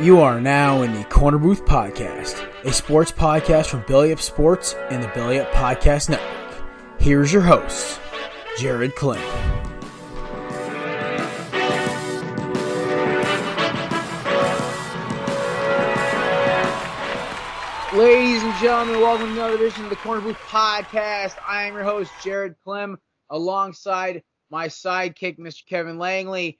You are now in the Korner Booth Podcast, a sports podcast from Belly Up Sports and the Belly Up Podcast Network. Here's your host, Jared Kling. Ladies and gentlemen, welcome to another edition of the Korner Booth Podcast. I am your host, Jared Clem, alongside my sidekick, Mr. Kevin Langley.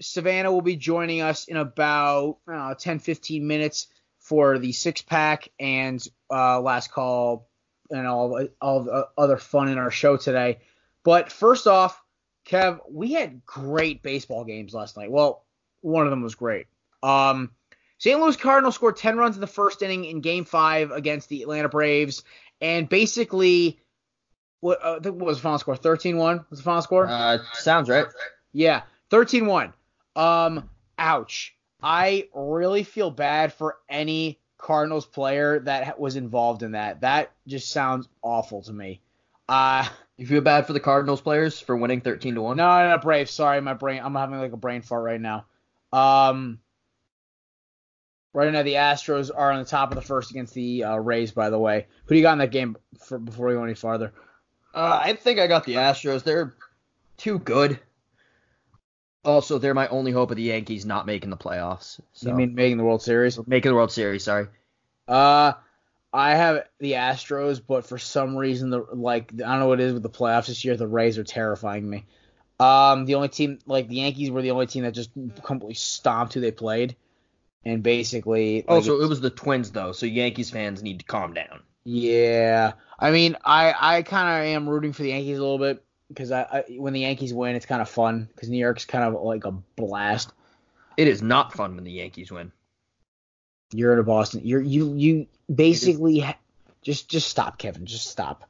Savannah will be joining us in about uh, 10 15 minutes for the six pack and uh, last call and all, all the other fun in our show today. But first off, Kev, we had great baseball games last night. Well, one of them was great. Um, St. Louis Cardinals scored 10 runs in the first inning in game five against the Atlanta Braves. And basically, what, uh, what was the final score? 13 1 was the final score? Uh, sounds right. Yeah, 13 1. Um, ouch. I really feel bad for any Cardinals player that was involved in that. That just sounds awful to me. Uh, you feel bad for the Cardinals players for winning 13 to 1? No, no, no, Brave. Sorry, my brain. I'm having like a brain fart right now. Um, right now the Astros are on the top of the first against the uh, Rays. By the way, who do you got in that game for, before we go any farther? Uh, I think I got the Astros. They're too good. Also, they're my only hope of the Yankees not making the playoffs. So. You mean making the World Series? Making the World Series, sorry. Uh, I have the Astros, but for some reason, the like I don't know what it is with the playoffs this year. The Rays are terrifying me. Um, the only team like the Yankees were the only team that just completely stomped who they played, and basically. Like, oh, so it was the Twins though. So Yankees fans need to calm down. Yeah, I mean, I I kind of am rooting for the Yankees a little bit because I, I, when the Yankees win, it's kind of fun because New York's kind of like a blast. It is not fun when the Yankees win. You're in Boston. You're you you basically ha- just just stop, Kevin. Just stop.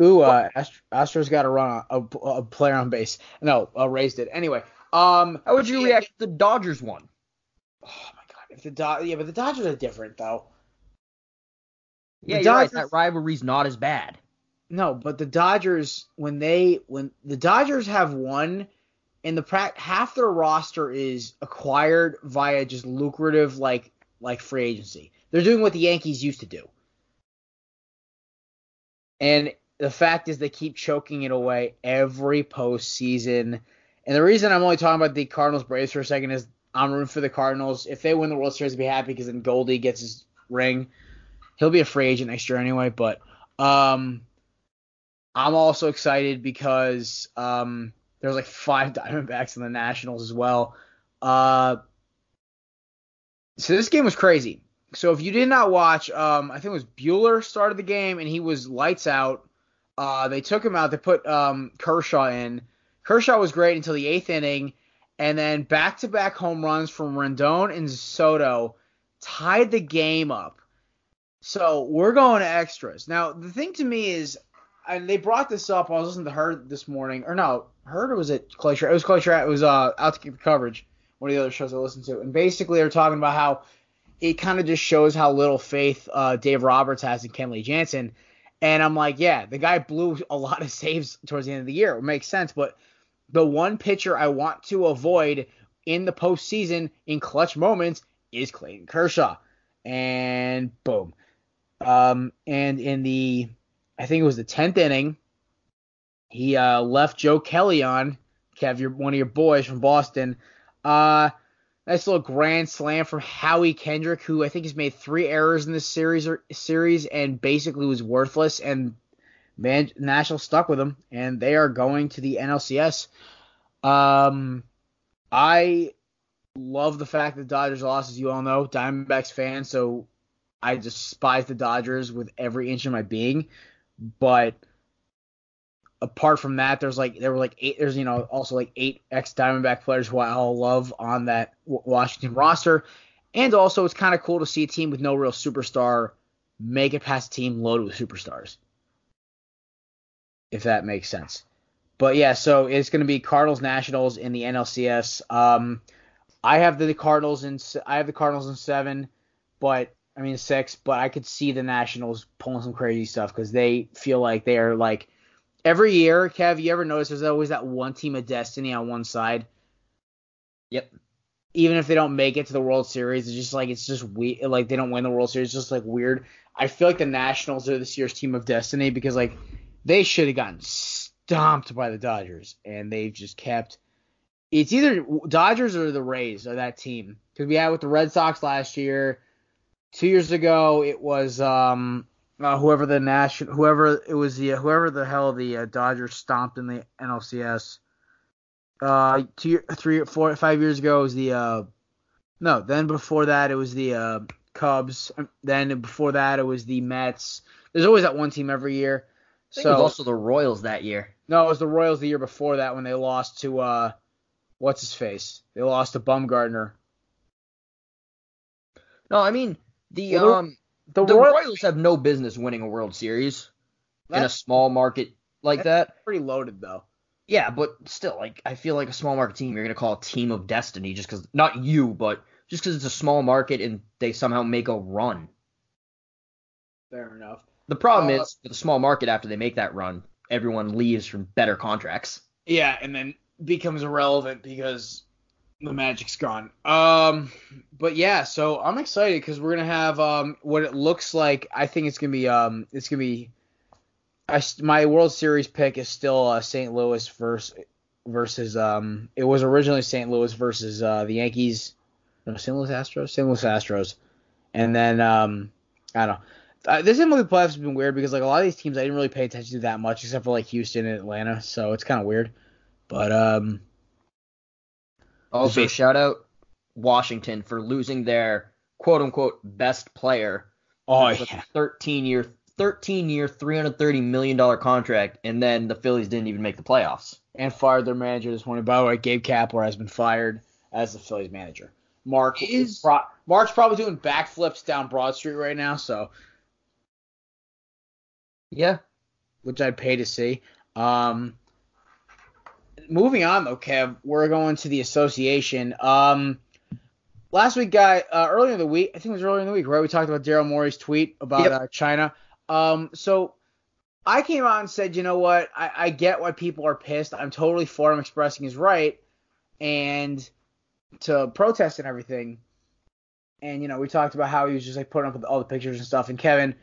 Ooh, uh, Ast- Astros got to run a, a, a, player on base. No, uh, raised it. Anyway, um, how would you yeah, react if the Dodgers won? Oh my god, if the Do- yeah, but the Dodgers are different though. Yeah, the Dodgers, right. That rivalry's not as bad. No, but the Dodgers when they when the Dodgers have won and the half their roster is acquired via just lucrative like like free agency. They're doing what the Yankees used to do. And the fact is they keep choking it away every postseason. And the reason I'm only talking about the Cardinals Braves for a second is I'm rooting for the Cardinals. If they win the World Series, I'll be happy because then Goldie gets his ring. He'll be a free agent next year anyway, but um I'm also excited because um, there's like five Diamondbacks in the Nationals as well. Uh, so this game was crazy. So if you did not watch, um, I think it was Buehler started the game and he was lights out. Uh, they took him out. They put um, Kershaw in. Kershaw was great until the eighth inning, and then back-to-back home runs from Rendon and Soto tied the game up. So we're going to extras. Now the thing to me is and they brought this up. I was listening to her this morning, or no, Herd or was it Clay It was Clay It was uh, Outkick the coverage. One of the other shows I listened to, and basically they're talking about how it kind of just shows how little faith uh, Dave Roberts has in Kenley Jansen. And I'm like, yeah, the guy blew a lot of saves towards the end of the year. It makes sense, but the one pitcher I want to avoid in the postseason in clutch moments is Clayton Kershaw. And boom. Um, and in the I think it was the tenth inning. He uh, left Joe Kelly on. Kev, you're one of your boys from Boston. Uh, nice little grand slam from Howie Kendrick, who I think has made three errors in this series or series and basically was worthless. And man, National stuck with him, and they are going to the NLCS. Um, I love the fact that Dodgers lost, as you all know, Diamondbacks fan, so I despise the Dodgers with every inch of my being. But apart from that, there's like there were like eight. There's you know also like eight ex Diamondback players who I all love on that Washington roster, and also it's kind of cool to see a team with no real superstar make it past a team loaded with superstars. If that makes sense. But yeah, so it's going to be Cardinals Nationals in the NLCS. Um, I have the Cardinals in I have the Cardinals in seven, but I mean six. But I could see the Nationals pulling some crazy stuff because they feel like they are like every year. Kev, you ever notice there's always that one team of destiny on one side? Yep. Even if they don't make it to the World Series, it's just like it's just weird. Like they don't win the World Series, it's just like weird. I feel like the Nationals are this year's team of destiny because like they should have gotten stomped by the Dodgers, and they've just kept. It's either Dodgers or the Rays are that team because we had with the Red Sox last year. Two years ago, it was um uh, whoever the national whoever it was the whoever the hell the uh, Dodgers stomped in the NLCS. Uh, two, three, four, five years ago it was the uh, no. Then before that it was the uh, Cubs. Then before that it was the Mets. There's always that one team every year. So, it was also the Royals that year. No, it was the Royals the year before that when they lost to uh, what's his face? They lost to Bumgarner. No, I mean the well, um the, the Royals, Royals, have no business winning a World Series in a small market like that. Pretty loaded though. Yeah, but still, like I feel like a small market team, you're gonna call a team of destiny just because not you, but just because it's a small market and they somehow make a run. Fair enough. The problem uh, is with a small market after they make that run, everyone leaves for better contracts. Yeah, and then becomes irrelevant because the magic's gone. Um, but yeah, so I'm excited because we're gonna have um what it looks like. I think it's gonna be um it's gonna be. I, my World Series pick is still uh, St. Louis versus versus um it was originally St. Louis versus uh, the Yankees. No, St. Louis Astros. St. Louis Astros, and then um I don't know this MLB playoffs has been weird because like a lot of these teams I didn't really pay attention to that much except for like Houston and Atlanta, so it's kind of weird. But um. Also, shout out Washington for losing their quote unquote best player. Oh yeah. 13 year 13 year 330 million dollar contract, and then the Phillies didn't even make the playoffs. And fired their manager this morning. By the way, Gabe Kapler has been fired as the Phillies manager. Mark is Mark's probably doing backflips down Broad Street right now, so yeah, which I'd pay to see. Um, moving on though, Kev, we're going to the association. Um, last week, guy, uh, earlier in the week, I think it was earlier in the week, right? We talked about Daryl Morey's tweet about yep. uh, China. Um, so I came out and said, you know what? I, I get why people are pissed. I'm totally for him expressing his right and to protest and everything. And you know, we talked about how he was just like putting up all the pictures and stuff. And Kevin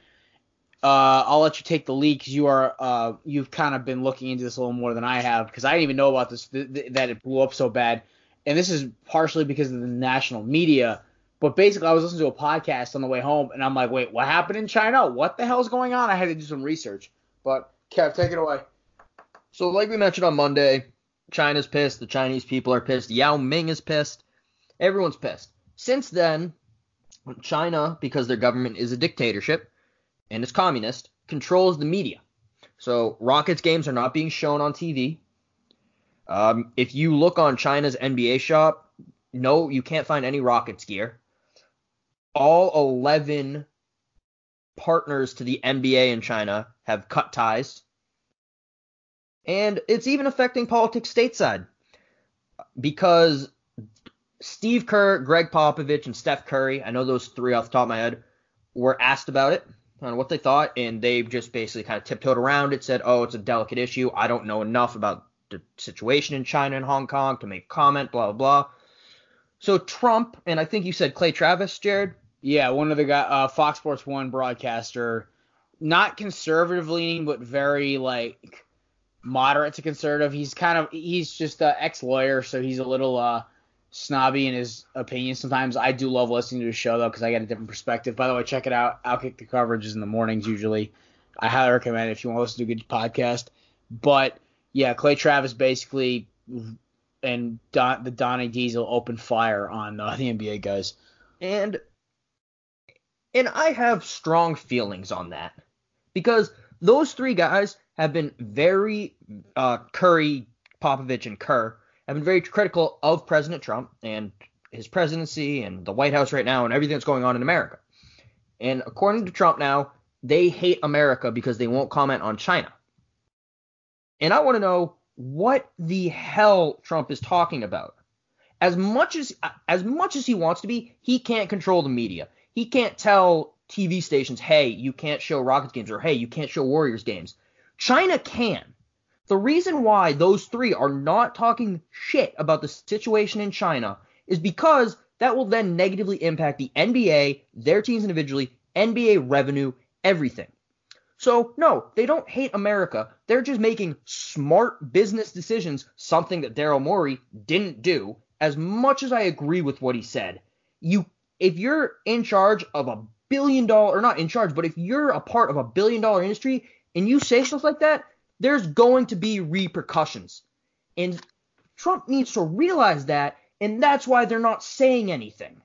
uh, I'll let you take the lead because you are uh, you've kind of been looking into this a little more than I have because I didn't even know about this th- th- that it blew up so bad, and this is partially because of the national media. But basically, I was listening to a podcast on the way home, and I'm like, wait, what happened in China? What the hell's going on? I had to do some research. But Kev, take it away. So, like we mentioned on Monday, China's pissed. The Chinese people are pissed. Yao Ming is pissed. Everyone's pissed. Since then, China, because their government is a dictatorship, and it's communist, controls the media. So Rockets games are not being shown on TV. Um, if you look on China's NBA shop, no, you can't find any Rockets gear. All 11 partners to the NBA in China have cut ties. And it's even affecting politics stateside because Steve Kerr, Gregg Popovich, and Steph Curry, I know those three off the top of my head, were asked about it on what they thought, and they just basically kind of tiptoed around it, said, "Oh, it's a delicate issue. I don't know enough about the situation in China and Hong Kong to make comment." Blah blah blah. So Trump and I think you said Clay Travis, Jared. Yeah, one of the guy, uh, Fox Sports One broadcaster, not conservative leaning, but very like moderate to conservative. He's kind of he's just an ex lawyer, so he's a little uh snobby in his opinion sometimes. I do love listening to his show though because I get a different perspective. By the way, check it out. Outkick the coverage is in the mornings usually. I highly recommend it if you want to listen to a good podcast. But yeah, Clay Travis basically and Don, the Donnie Diesel open fire on uh, the NBA guys. And and I have strong feelings on that because those three guys have been very uh, Curry, Popovich, and Kerr have been very critical of President Trump and his presidency and the White House right now and everything that's going on in America. And according to Trump now, they hate America because they won't comment on China. And I want to know what the hell Trump is talking about. As much as as much as he wants to be, he can't control the media. He can't tell TV stations, "Hey, you can't show Rockets games," or "Hey, you can't show Warriors games." China can. The reason why those three are not talking shit about the situation in China is because that will then negatively impact the NBA, their teams individually, NBA revenue, everything. So, no, they don't hate America. They're just making smart business decisions, something that Daryl Morey didn't do. As much as I agree with what he said, you if you're in charge of a billion dollar or not in charge, but if you're a part of a billion dollar industry and you say stuff like that, there's going to be repercussions. And Trump needs to realize that, and that's why they're not saying anything.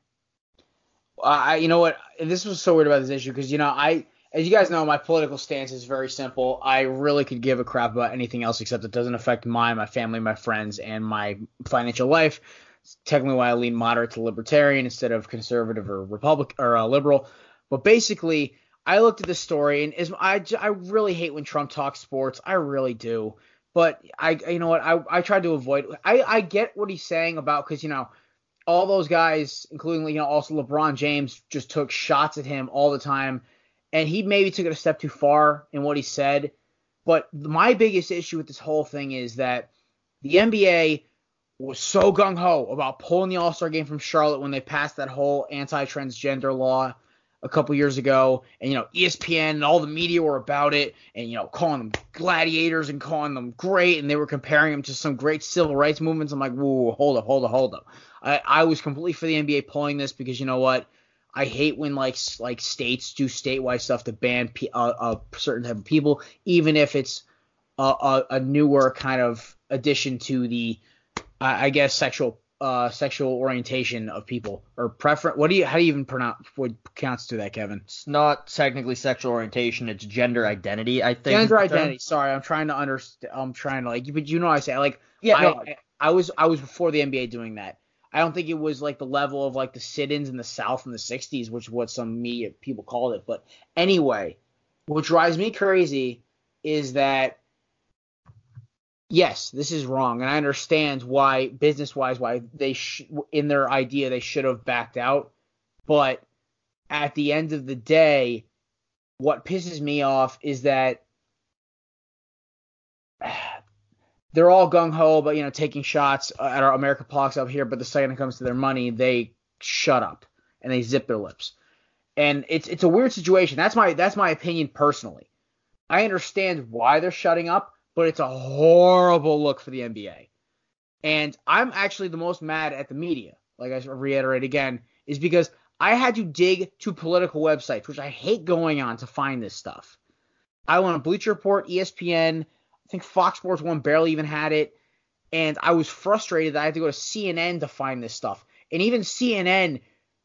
I, you know what? This was so weird about this issue because you know I as you guys know, my political stance is very simple. I really could give a crap about anything else except it doesn't affect my, my family, my friends, and my financial life. It's technically why I lean moderate to libertarian instead of conservative or republic or uh, liberal. But basically, I looked at this story and is I, I really hate when Trump talks sports. I really do. But I you know what I I tried to avoid. I I get what he's saying about because you know all those guys, including you know also LeBron James, just took shots at him all the time and he maybe took it a step too far in what he said. But my biggest issue with this whole thing is that the NBA was so gung ho about pulling the All Star game from Charlotte when they passed that whole anti transgender law a couple years ago, and you know ESPN and all the media were about it, and you know calling them gladiators and calling them great, and they were comparing them to some great civil rights movements. I'm like, whoa, hold up, hold up, hold up. I, I was completely for the NBA pulling this because you know what? I hate when like like states do statewide stuff to ban a, a, uh, uh, certain type of people, even if it's a, a, a newer kind of addition to the, I guess, sexual uh, sexual orientation of people or preference. What do you how do you even pronounce what counts to that, Kevin? It's not technically sexual orientation; it's gender identity. I think gender identity. Sorry, I'm trying to understand. I'm trying to like, but you know what I say like yeah. I, no. I, I was I was before the NBA doing that. I don't think it was like the level of like the sit-ins in the South in the '60s, which is what some media people called it. But anyway, what drives me crazy is that yes, this is wrong, and I understand why business-wise why they sh- in their idea they should have backed out, but at the end of the day, what pisses me off is that they're all gung ho about you know taking shots at our America Pox up here, but the second it comes to their money, they shut up and they zip their lips. And it's it's a weird situation. That's my that's my opinion personally. I understand why they're shutting up, but it's a horrible look for the NBA. And I'm actually the most mad at the media. Like I reiterate again, is because I had to dig to political websites, which I hate going on to find this stuff. I went on Bleacher Report, ESPN, I think Fox Sports One barely even had it, and I was frustrated that I had to go to CNN to find this stuff. And even CNN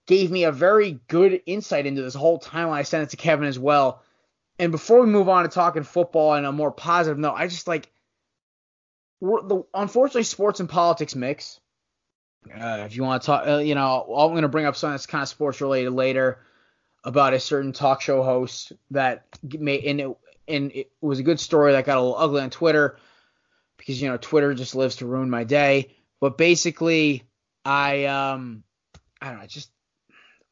gave me a very good insight into this whole timeline. I sent it to Kevin as well. And before we move on to talking football and a more positive note, I just like the unfortunately sports and politics mix. Uh, if you want to talk, uh, you know, I'm going to bring up something that's kind of sports related later about a certain talk show host that made and it, and it was a good story that got a little ugly on Twitter because you know Twitter just lives to ruin my day. But basically, I um I don't know, I just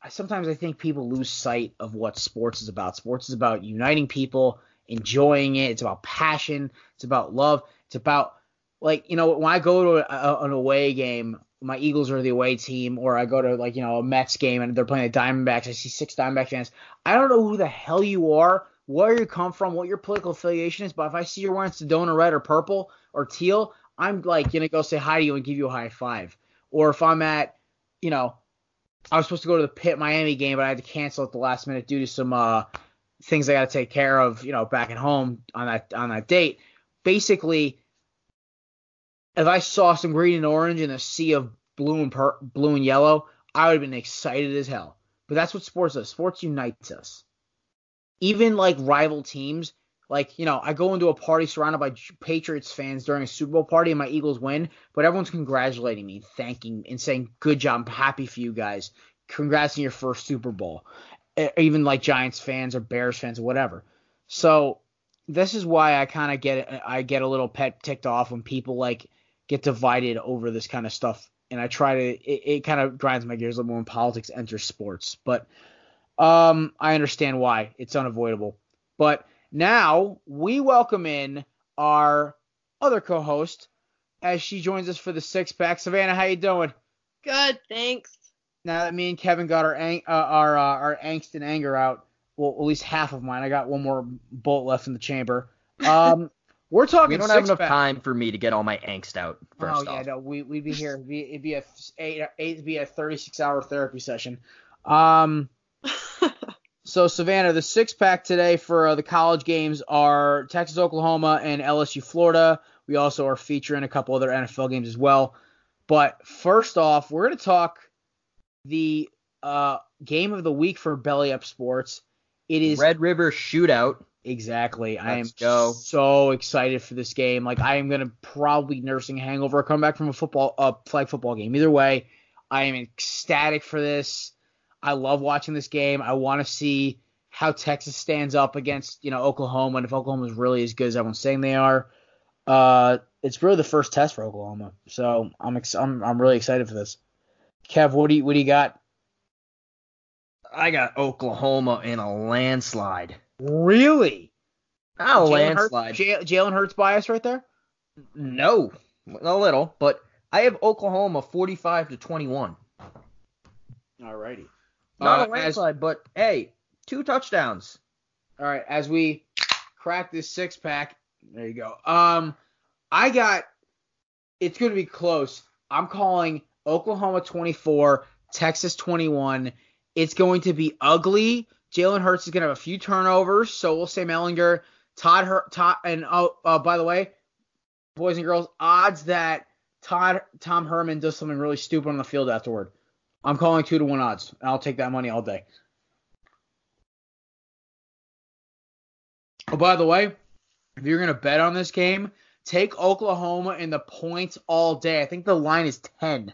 I sometimes I think people lose sight of what sports is about. Sports is about uniting people, enjoying it. It's about passion. It's about love. It's about like you know when I go to a, an away game, my Eagles are the away team, or I go to like you know a Mets game and they're playing the Diamondbacks. I see six Diamondback fans. I don't know who the hell you are, where you come from, what your political affiliation is, but if I see you're wearing Sedona red or purple or teal, I'm like gonna go say hi to you and give you a high five. or if I'm at, you know, I was supposed to go to the Pitt Miami game, but I had to cancel at the last minute due to some uh, things I got to take care of, you know, back at home on that on that date. Basically, if I saw some green and orange in a sea of blue and per- blue and yellow, I would have been excited as hell. But that's what sports does. Sports unites us. Even like rival teams, like you know, I go into a party surrounded by Patriots fans during a Super Bowl party and my Eagles win, but everyone's congratulating me, thanking and saying, "Good job, I'm happy for you guys. Congrats on your first Super Bowl." Even like Giants fans or Bears fans or whatever. So this is why I kind of get I get a little pet ticked off when people like get divided over this kind of stuff and I try to it, it kind of grinds my gears a little when politics enters sports. But um, I understand why it's unavoidable. But now we welcome in our other co-host as she joins us for the six pack. Savannah, how you doing? Good, thanks. Now that me and Kevin got our ang- uh, our uh, our angst and anger out, well, at least half of mine. I got one more bolt left in the chamber. Um, we're talking. We don't have enough time for me to get all my angst out. First oh off. yeah, no, we we'd be here. It'd be, it'd be a eight, eight it'd be a 36 hour therapy session. Um. so Savannah, the six pack today for uh, the college games are Texas, Oklahoma, and LSU, Florida. We also are featuring a couple other NFL games as well. But first off, we're gonna talk the uh, game of the week for Belly Up Sports. It is Red River Shootout. Exactly. I am go. so excited for this game. Like I am gonna probably nursing a hangover. Or come back from a football, uh, flag football game. Either way, I am ecstatic for this. I love watching this game. I want to see how Texas stands up against you know Oklahoma, and if Oklahoma is really as good as everyone's saying they are. Uh, it's really the first test for Oklahoma, so I'm ex- I'm I'm really excited for this. Kev, what do you what do you got? I got Oklahoma in a landslide. Really? Not a Jalen landslide. Hurts, J- Jalen Hurts bias right there. No, a little, but I have Oklahoma 45 to 21. Alrighty. Not a as- landslide, but hey, two touchdowns. All right, as we crack this six pack, there you go. Um, I got. It's going to be close. I'm calling Oklahoma 24, Texas 21. It's going to be ugly. Jalen Hurts is going to have a few turnovers, so we'll say Mellinger, Todd, Her- Todd, and oh, uh, by the way, boys and girls, odds that Todd Tom Herman does something really stupid on the field afterward. I'm calling two to one odds. I'll take that money all day. Oh, by the way, if you're gonna bet on this game, take Oklahoma in the points all day. I think the line is ten.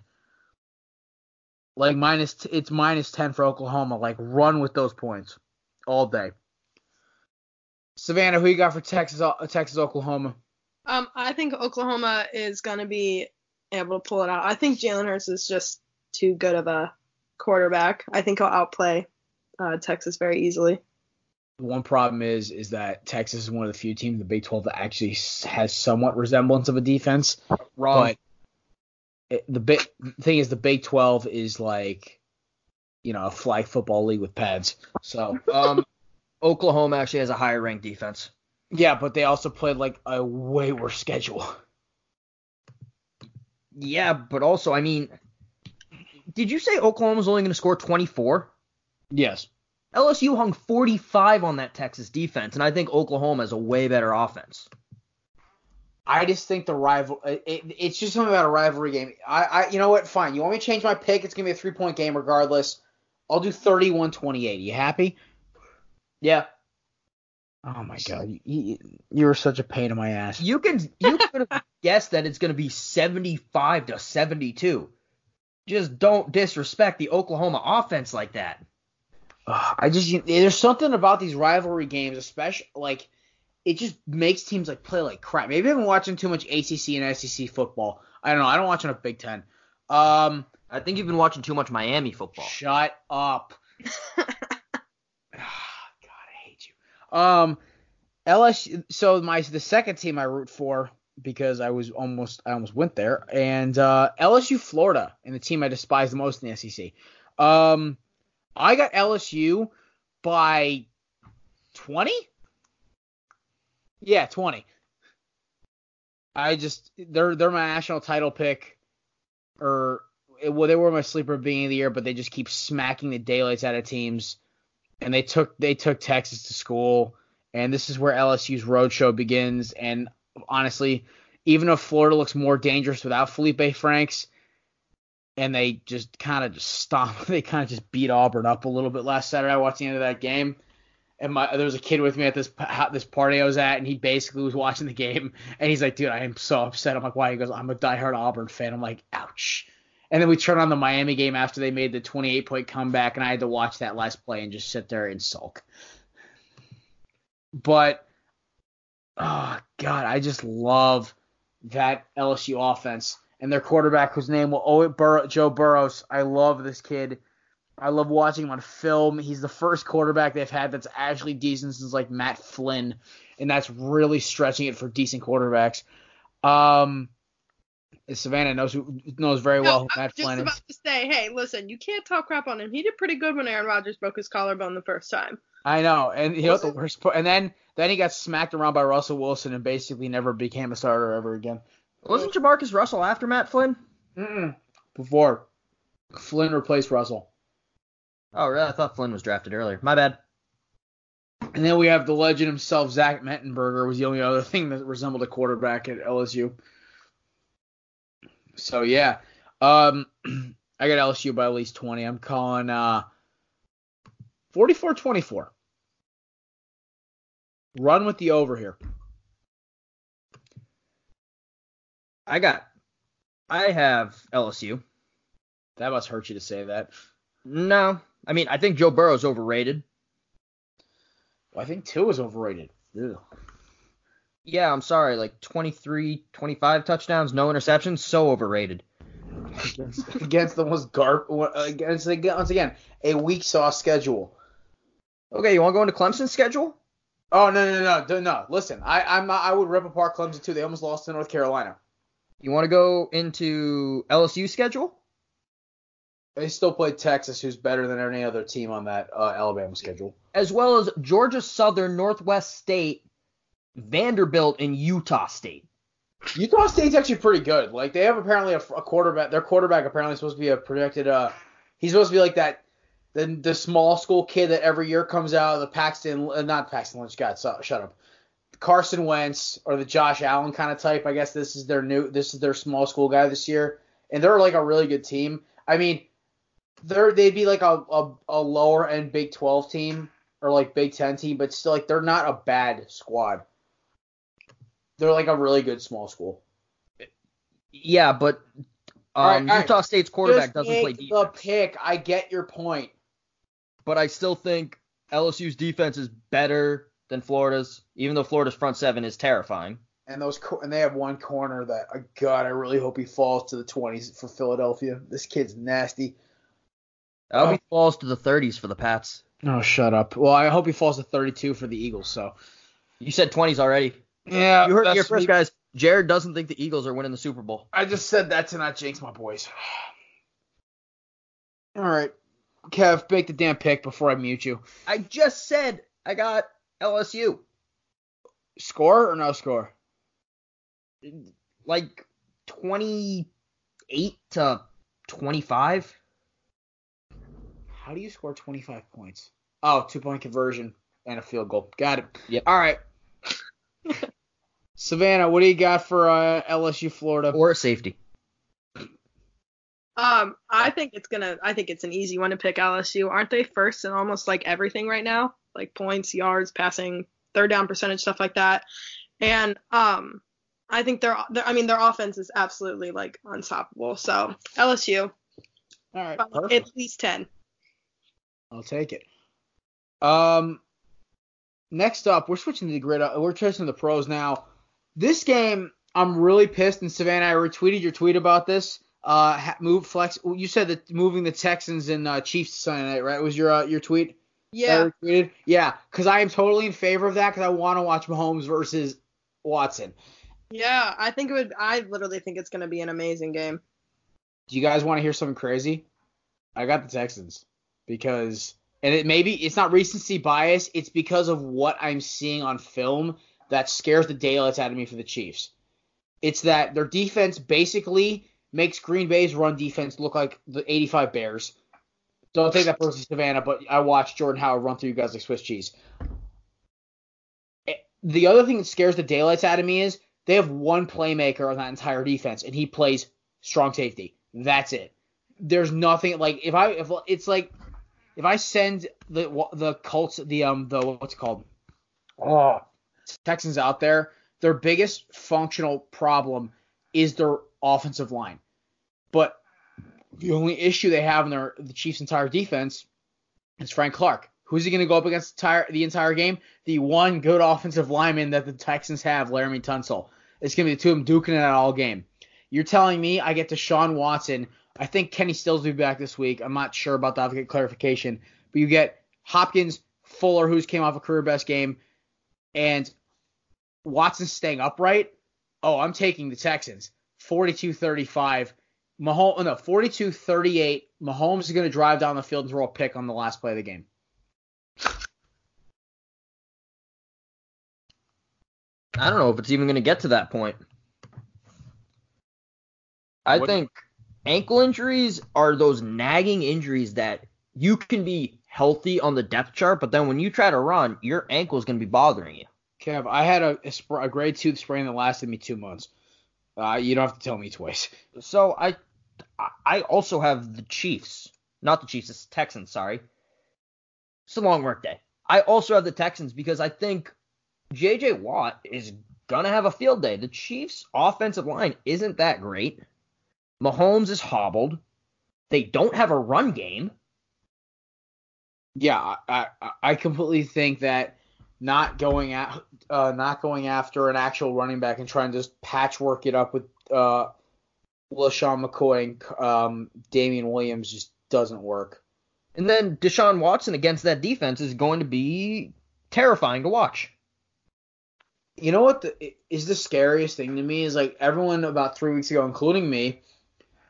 Like minus, t- it's minus ten for Oklahoma. Like run with those points all day. Savannah, who you got for Texas? uh, Texas, Oklahoma. Um, I think Oklahoma is gonna be able to pull it out. I think Jalen Hurts is just too good of a quarterback. I think he'll outplay uh, Texas very easily. The one problem is, is that Texas is one of the few teams in the Big 12 that actually has somewhat resemblance of a defense. Wrong. But it, the big thing is, the Big 12 is like, you know, a flag football league with pads. So um, Oklahoma actually has a higher ranked defense. yeah, but they also played like a way worse schedule. Yeah, but also, I mean, did you say Oklahoma Oklahoma's only going to score 24? Yes. LSU hung 45 on that Texas defense, and I think Oklahoma has a way better offense. I just think the rival. It, it's just something about a rivalry game. I, I, you know what? Fine. You want me to change my pick? It's gonna be a three point game regardless. I'll do 31-28. You happy? Yeah. Oh my god, you, you, you were such a pain in my ass. You can you could have guessed that it's going to be 75 to 72. Just don't disrespect the Oklahoma offense like that. Ugh, I just you, there's something about these rivalry games, especially like it just makes teams like play like crap. Maybe I've been watching too much ACC and SEC football. I don't know. I don't watch enough Big Ten. Um, I think you've been watching too much Miami football. shut up. Ah, God, I hate you. Um, LSU. So my the second team I root for because I was almost I almost went there, and uh, LSU Florida, and the team I despise the most in the SEC. Um, I got LSU by twenty. Yeah, twenty. I just they're they're my national title pick, or well, they were my sleeper beginning of the year, but they just keep smacking the daylights out of teams. And they took they took Texas to school, and this is where LSU's roadshow begins. And honestly, even if Florida looks more dangerous without Felipe Franks, and they just kind of just stomp, they kind of just beat Auburn up a little bit last Saturday. I watched the end of that game and my there was a kid with me at this this party I was at, and he basically was watching the game, and he's like, "Dude, I am so upset." I'm like, "Why?" He goes, "I'm a diehard Auburn fan." I'm like, "Ouch." And then we turn on the Miami game after they made the 28 point comeback, and I had to watch that last play and just sit there and sulk. But, oh god, I just love that LSU offense and their quarterback, whose name will oh Bur- Joe Burrows. I love this kid. I love watching him on film. He's the first quarterback they've had that's actually decent since like Matt Flynn, and that's really stretching it for decent quarterbacks. Um, Savannah knows knows very well who Matt Flynn is. just about to say, hey, listen, you can't talk crap on him. He did pretty good when Aaron Rodgers broke his collarbone the first time. I know, and you know the worst part, and then then he got smacked around by Russell Wilson and basically never became a starter ever again. Wasn't JaMarcus Russell after Matt Flynn? Mm-mm. Before Flynn replaced Russell. Oh, really? I thought Flynn was drafted earlier. My bad. And then we have the legend himself, Zach Mettenberger, was the only other thing that resembled a quarterback at LSU. So yeah, um, I got LSU by at least 20. I'm calling uh, 44-24. Run with the over here. I got. I have LSU. That must hurt you to say that. No, I mean, I think Joe Burrow's overrated. Well, I think Tua is overrated. Ew. Yeah, I'm sorry. Like 23, 25 touchdowns, no interceptions, so overrated. against, against the most garb uh, against once again a weak sauce schedule. Okay, you want to go into Clemson's schedule? Oh no no no no no! Listen, I I'm I would rip apart Clemson too. They almost lost to North Carolina. You want to go into LSU schedule? They still play Texas, who's better than any other team on that uh, Alabama schedule. As well as Georgia Southern, Northwestern State, Vanderbilt, and Utah State. Utah State's actually pretty good. Like they have apparently a, a quarterback. Their quarterback apparently is supposed to be a projected. Uh, he's supposed to be like that. The, the small school kid that every year comes out of the Paxton, uh, not Paxton Lynch. God, so, shut up. Carson Wentz or the Josh Allen kind of type. I guess this is their new. This is their small school guy this year, and they're like a really good team. I mean, they're they'd be like a, a, a lower end Big 12 team or like Big 10 team, but still like they're not a bad squad. They're like a really good small school. Yeah, but um, right, Utah right. State's quarterback Just doesn't play defense. The pick, I get your point, but I still think LSU's defense is better than Florida's, even though Florida's front seven is terrifying. And those and they have one corner that, oh God, I really hope he falls to the 20s for Philadelphia. This kid's nasty. I hope oh. he falls to the 30s for the Pats. Oh, shut up. Well, I hope he falls to 32 for the Eagles. So you said 20s already. Yeah, you heard your first, guys. Jared doesn't think the Eagles are winning the Super Bowl. I just said that to not jinx my boys. All right, Kev, make the damn pick before I mute you. I just said I got LSU. Score or no score? Like 28 to 25. How do you score 25 points? Oh, two point conversion and a field goal. Got it. Yep. All right. Savannah, what do you got for uh, LSU Florida? Or safety. Um, I think it's gonna. I think it's an easy one to pick LSU. Aren't they first in almost like everything right now? Like points, yards, passing, third down percentage, stuff like that. And um, I think their, I mean, their offense is absolutely like unstoppable. So LSU. All right. At least ten. I'll take it. Um, next up, we're switching to the grid. Uh, we're chasing the pros now. This game, I'm really pissed. And Savannah, I retweeted your tweet about this. Uh, move flex. You said that moving the Texans and uh, Chiefs Sunday night, right? Was your uh, your tweet? Yeah. Yeah, because I am totally in favor of that because I want to watch Mahomes versus Watson. Yeah, I think it would. I literally think it's going to be an amazing game. Do you guys want to hear something crazy? I got the Texans because and it maybe it's not recency bias, it's because of what I'm seeing on film that scares the daylights out of me for the Chiefs. It's that their defense basically makes Green Bay's run defense look like the 85 Bears. Don't take that personally, Savannah, but I watched Jordan Howard run through you guys like Swiss cheese. Eh, The other thing that scares the daylights out of me is they have one playmaker on that entire defense, and he plays strong safety. That's it. There's nothing like if I if it's like if I send the the Colts the um the what's it called oh Texans out there, their biggest functional problem is their offensive line. But the only issue they have in their the Chiefs' entire defense is Frank Clark. Who's he going to go up against the entire, the entire game? The one good offensive lineman that the Texans have, Laremy Tunsil. It's going to be the two of them duking it out all game. You're telling me I get Deshaun Watson. I think Kenny Stills will be back this week. I'm not sure about that. I'll get clarification. But you get Hopkins, Fuller, who's came off a career best game, and Watson staying upright. Oh, I'm taking the Texans. 42-35. Mahomes, no, 42-38. Mahomes is going to drive down the field and throw a pick on the last play of the game. I don't know if it's even going to get to that point. I What- think ankle injuries are those nagging injuries that you can be healthy on the depth chart, but then when you try to run, your ankle is going to be bothering you. Kev, I had a, a, a grade two sprain that lasted me two months. Uh, you don't have to tell me twice. So I I also have the Chiefs, not the Chiefs, it's Texans, sorry. It's a long work day. I also have the Texans because I think JJ Watt is gonna have a field day. The Chiefs offensive line isn't that great. Mahomes is hobbled. They don't have a run game. Yeah, I, I, completely think that not going at uh, not going after an actual running back and trying to just patchwork it up with uh, LeSean McCoy and um, Damien Williams just doesn't work. And then Deshaun Watson against that defense is going to be terrifying to watch. You know what the, is the scariest thing to me is like everyone about three weeks ago, including me,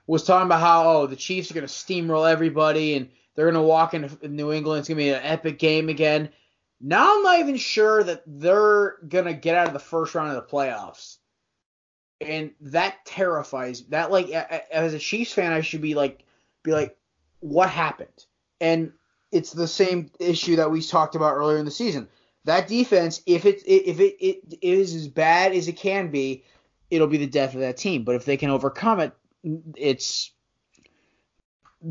was talking about how oh the Chiefs are gonna steamroll everybody and they're gonna walk into New England. It's gonna be an epic game again. Now I'm not even sure that they're gonna get out of the first round of the playoffs, and that terrifies. That like as a Chiefs fan, I should be like be like, what happened? And it's the same issue that we talked about earlier in the season. That defense, if it if it, it is as bad as it can be, it'll be the death of that team. But if they can overcome it, it's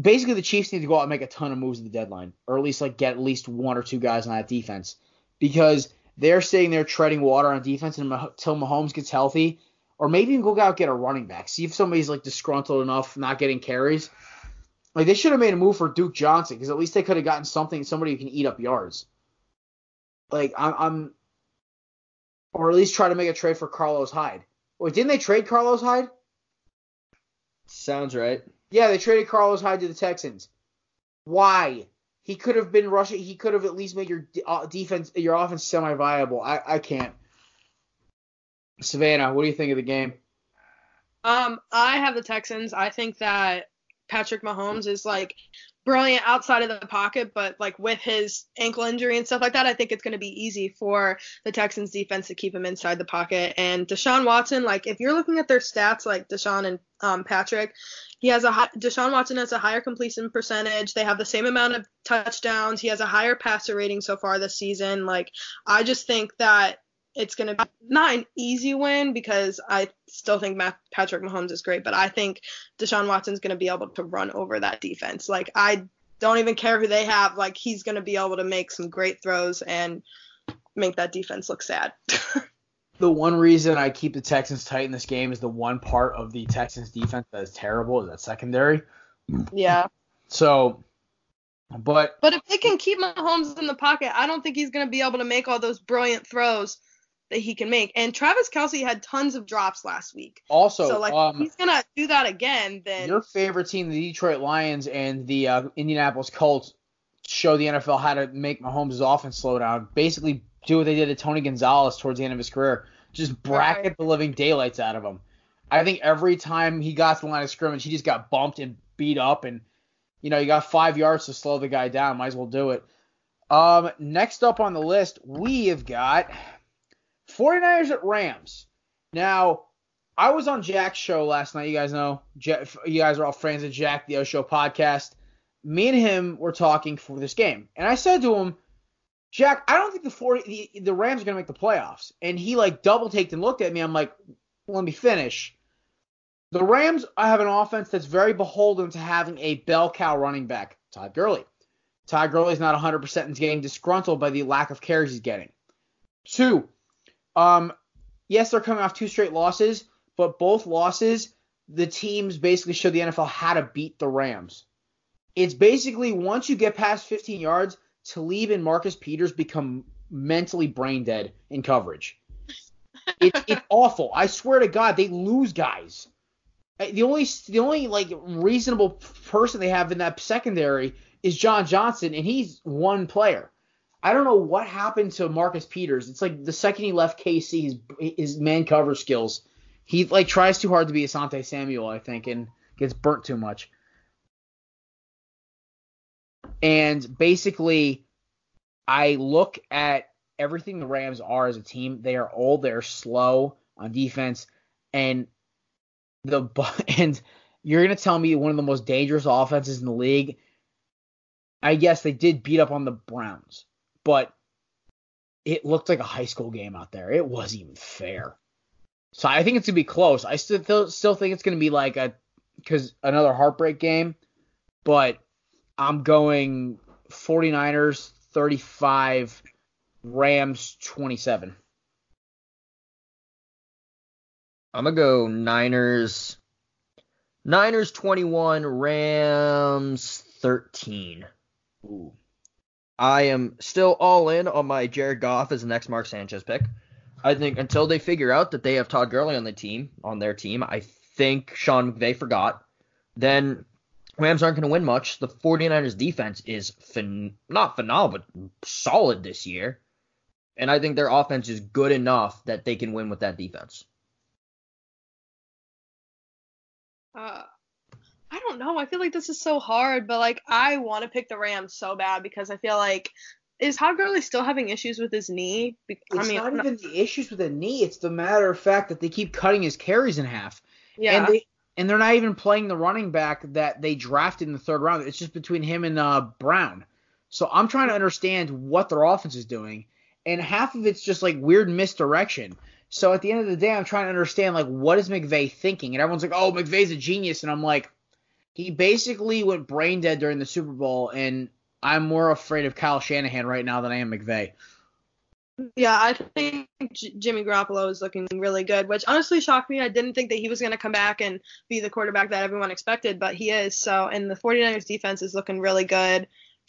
basically the Chiefs need to go out and make a ton of moves at the deadline, or at least like get at least one or two guys on that defense, because they're sitting there treading water on defense and until Mahomes gets healthy, or maybe even go out and get a running back. See if somebody's like disgruntled enough not getting carries. Like they should have made a move for Duke Johnson because at least they could have gotten something, somebody who can eat up yards. Like I'm, I'm, or at least try to make a trade for Carlos Hyde. Wait, didn't they trade Carlos Hyde? Sounds right. Yeah, they traded Carlos Hyde to the Texans. Why? He could have been rushing. He could have at least made your uh, defense, your offense, semi-viable. I, I can't. Savannah, what do you think of the game? Um, I have the Texans. I think that Patrick Mahomes is like brilliant outside of the pocket, but like with his ankle injury and stuff like that, I think it's going to be easy for the Texans defense to keep him inside the pocket. And Deshaun Watson, like if you're looking at their stats, like Deshaun and um, Patrick, he has a high, Deshaun Watson has a higher completion percentage. They have the same amount of touchdowns. He has a higher passer rating so far this season. Like I just think that it's going to be not an easy win because I still think Matt, Patrick Mahomes is great, but I think Deshaun Watson's going to be able to run over that defense. Like I don't even care who they have. Like he's going to be able to make some great throws and make that defense look sad. The one reason I keep the Texans tight in this game is the one part of the Texans defense that is terrible is that secondary. yeah. So, but But if they can keep Mahomes in the pocket, I don't think he's going to be able to make all those brilliant throws that he can make. And Travis Kelce had tons of drops last week. also, so like um, if he's going to do that again, then your favorite team, the Detroit Lions and the uh, Indianapolis Colts, show the NFL how to make Mahomes' offense slow down. Basically, do what they did to Tony Gonzalez towards the end of his career. Just bracket Right. the living daylights out of him. I think every time he got to the line of scrimmage, he just got bumped and beat up, and you know you got five yards to slow the guy down. Might as well do it. Um, next up on the list, we have got 49ers at Rams. Now, I was on Jack's show last night. You guys know, you guys are all friends of Jack, the O Show podcast. Me and him were talking for this game, and I said to him, Jack, I don't think the 40, the, the Rams are gonna make the playoffs. And he like double taked and looked at me. I'm like, let me finish. The Rams have an offense that's very beholden to having a bell cow running back, Todd Gurley. Todd is not 100% and is getting disgruntled by the lack of carries he's getting. Two, um, yes, they're coming off two straight losses, but both losses, the teams basically showed the NFL how to beat the Rams. It's basically once you get past 15 yards, Talib and Marcus Peters become mentally brain dead in coverage. It's it's awful. I swear to God, they lose guys. The only the only like reasonable person they have in that secondary is John Johnson, and he's one player. I don't know what happened to Marcus Peters. It's like the second he left KC, his his man cover skills, he like tries too hard to be Asante Samuel, I think, and gets burnt too much. And basically, I look at everything the Rams are as a team. They are old, they're slow on defense, and the and you're gonna tell me one of the most dangerous offenses in the league. I guess they did beat up on the Browns, but it looked like a high school game out there. It wasn't even fair. So I think it's gonna be close. I still still think it's gonna be like a because another heartbreak game, but I'm going 49ers 35, Rams 27. I'm gonna go Niners. Niners 21, Rams 13. Ooh. I am still all in on my Jared Goff as the next Mark Sanchez pick. I think until they figure out that they have Todd Gurley on the team, on their team, I think Sean McVay forgot. Then Rams aren't going to win much. The 49ers defense is phen- not phenomenal, but solid this year. And I think their offense is good enough that they can win with that defense. Uh, I don't know. I feel like this is so hard, but like I want to pick the Rams so bad because I feel like is Todd Gurley still having issues with his knee? I it's mean, not even the issues with the knee. It's the matter of fact that they keep cutting his carries in half. Yeah. And they and they're not even playing the running back that they drafted in the third round. It's just between him and uh, Brown. So I'm trying to understand what their offense is doing, and half of it's just like weird misdirection. So at the end of the day, I'm trying to understand like what is McVay thinking, and everyone's like, "Oh, McVay's a genius," and I'm like, he basically went brain dead during the Super Bowl, and I'm more afraid of Kyle Shanahan right now than I am McVay. Yeah, I think J- Jimmy Garoppolo is looking really good, which honestly shocked me. I didn't think that he was going to come back and be the quarterback that everyone expected, but he is. So, and the 49ers defense is looking really good.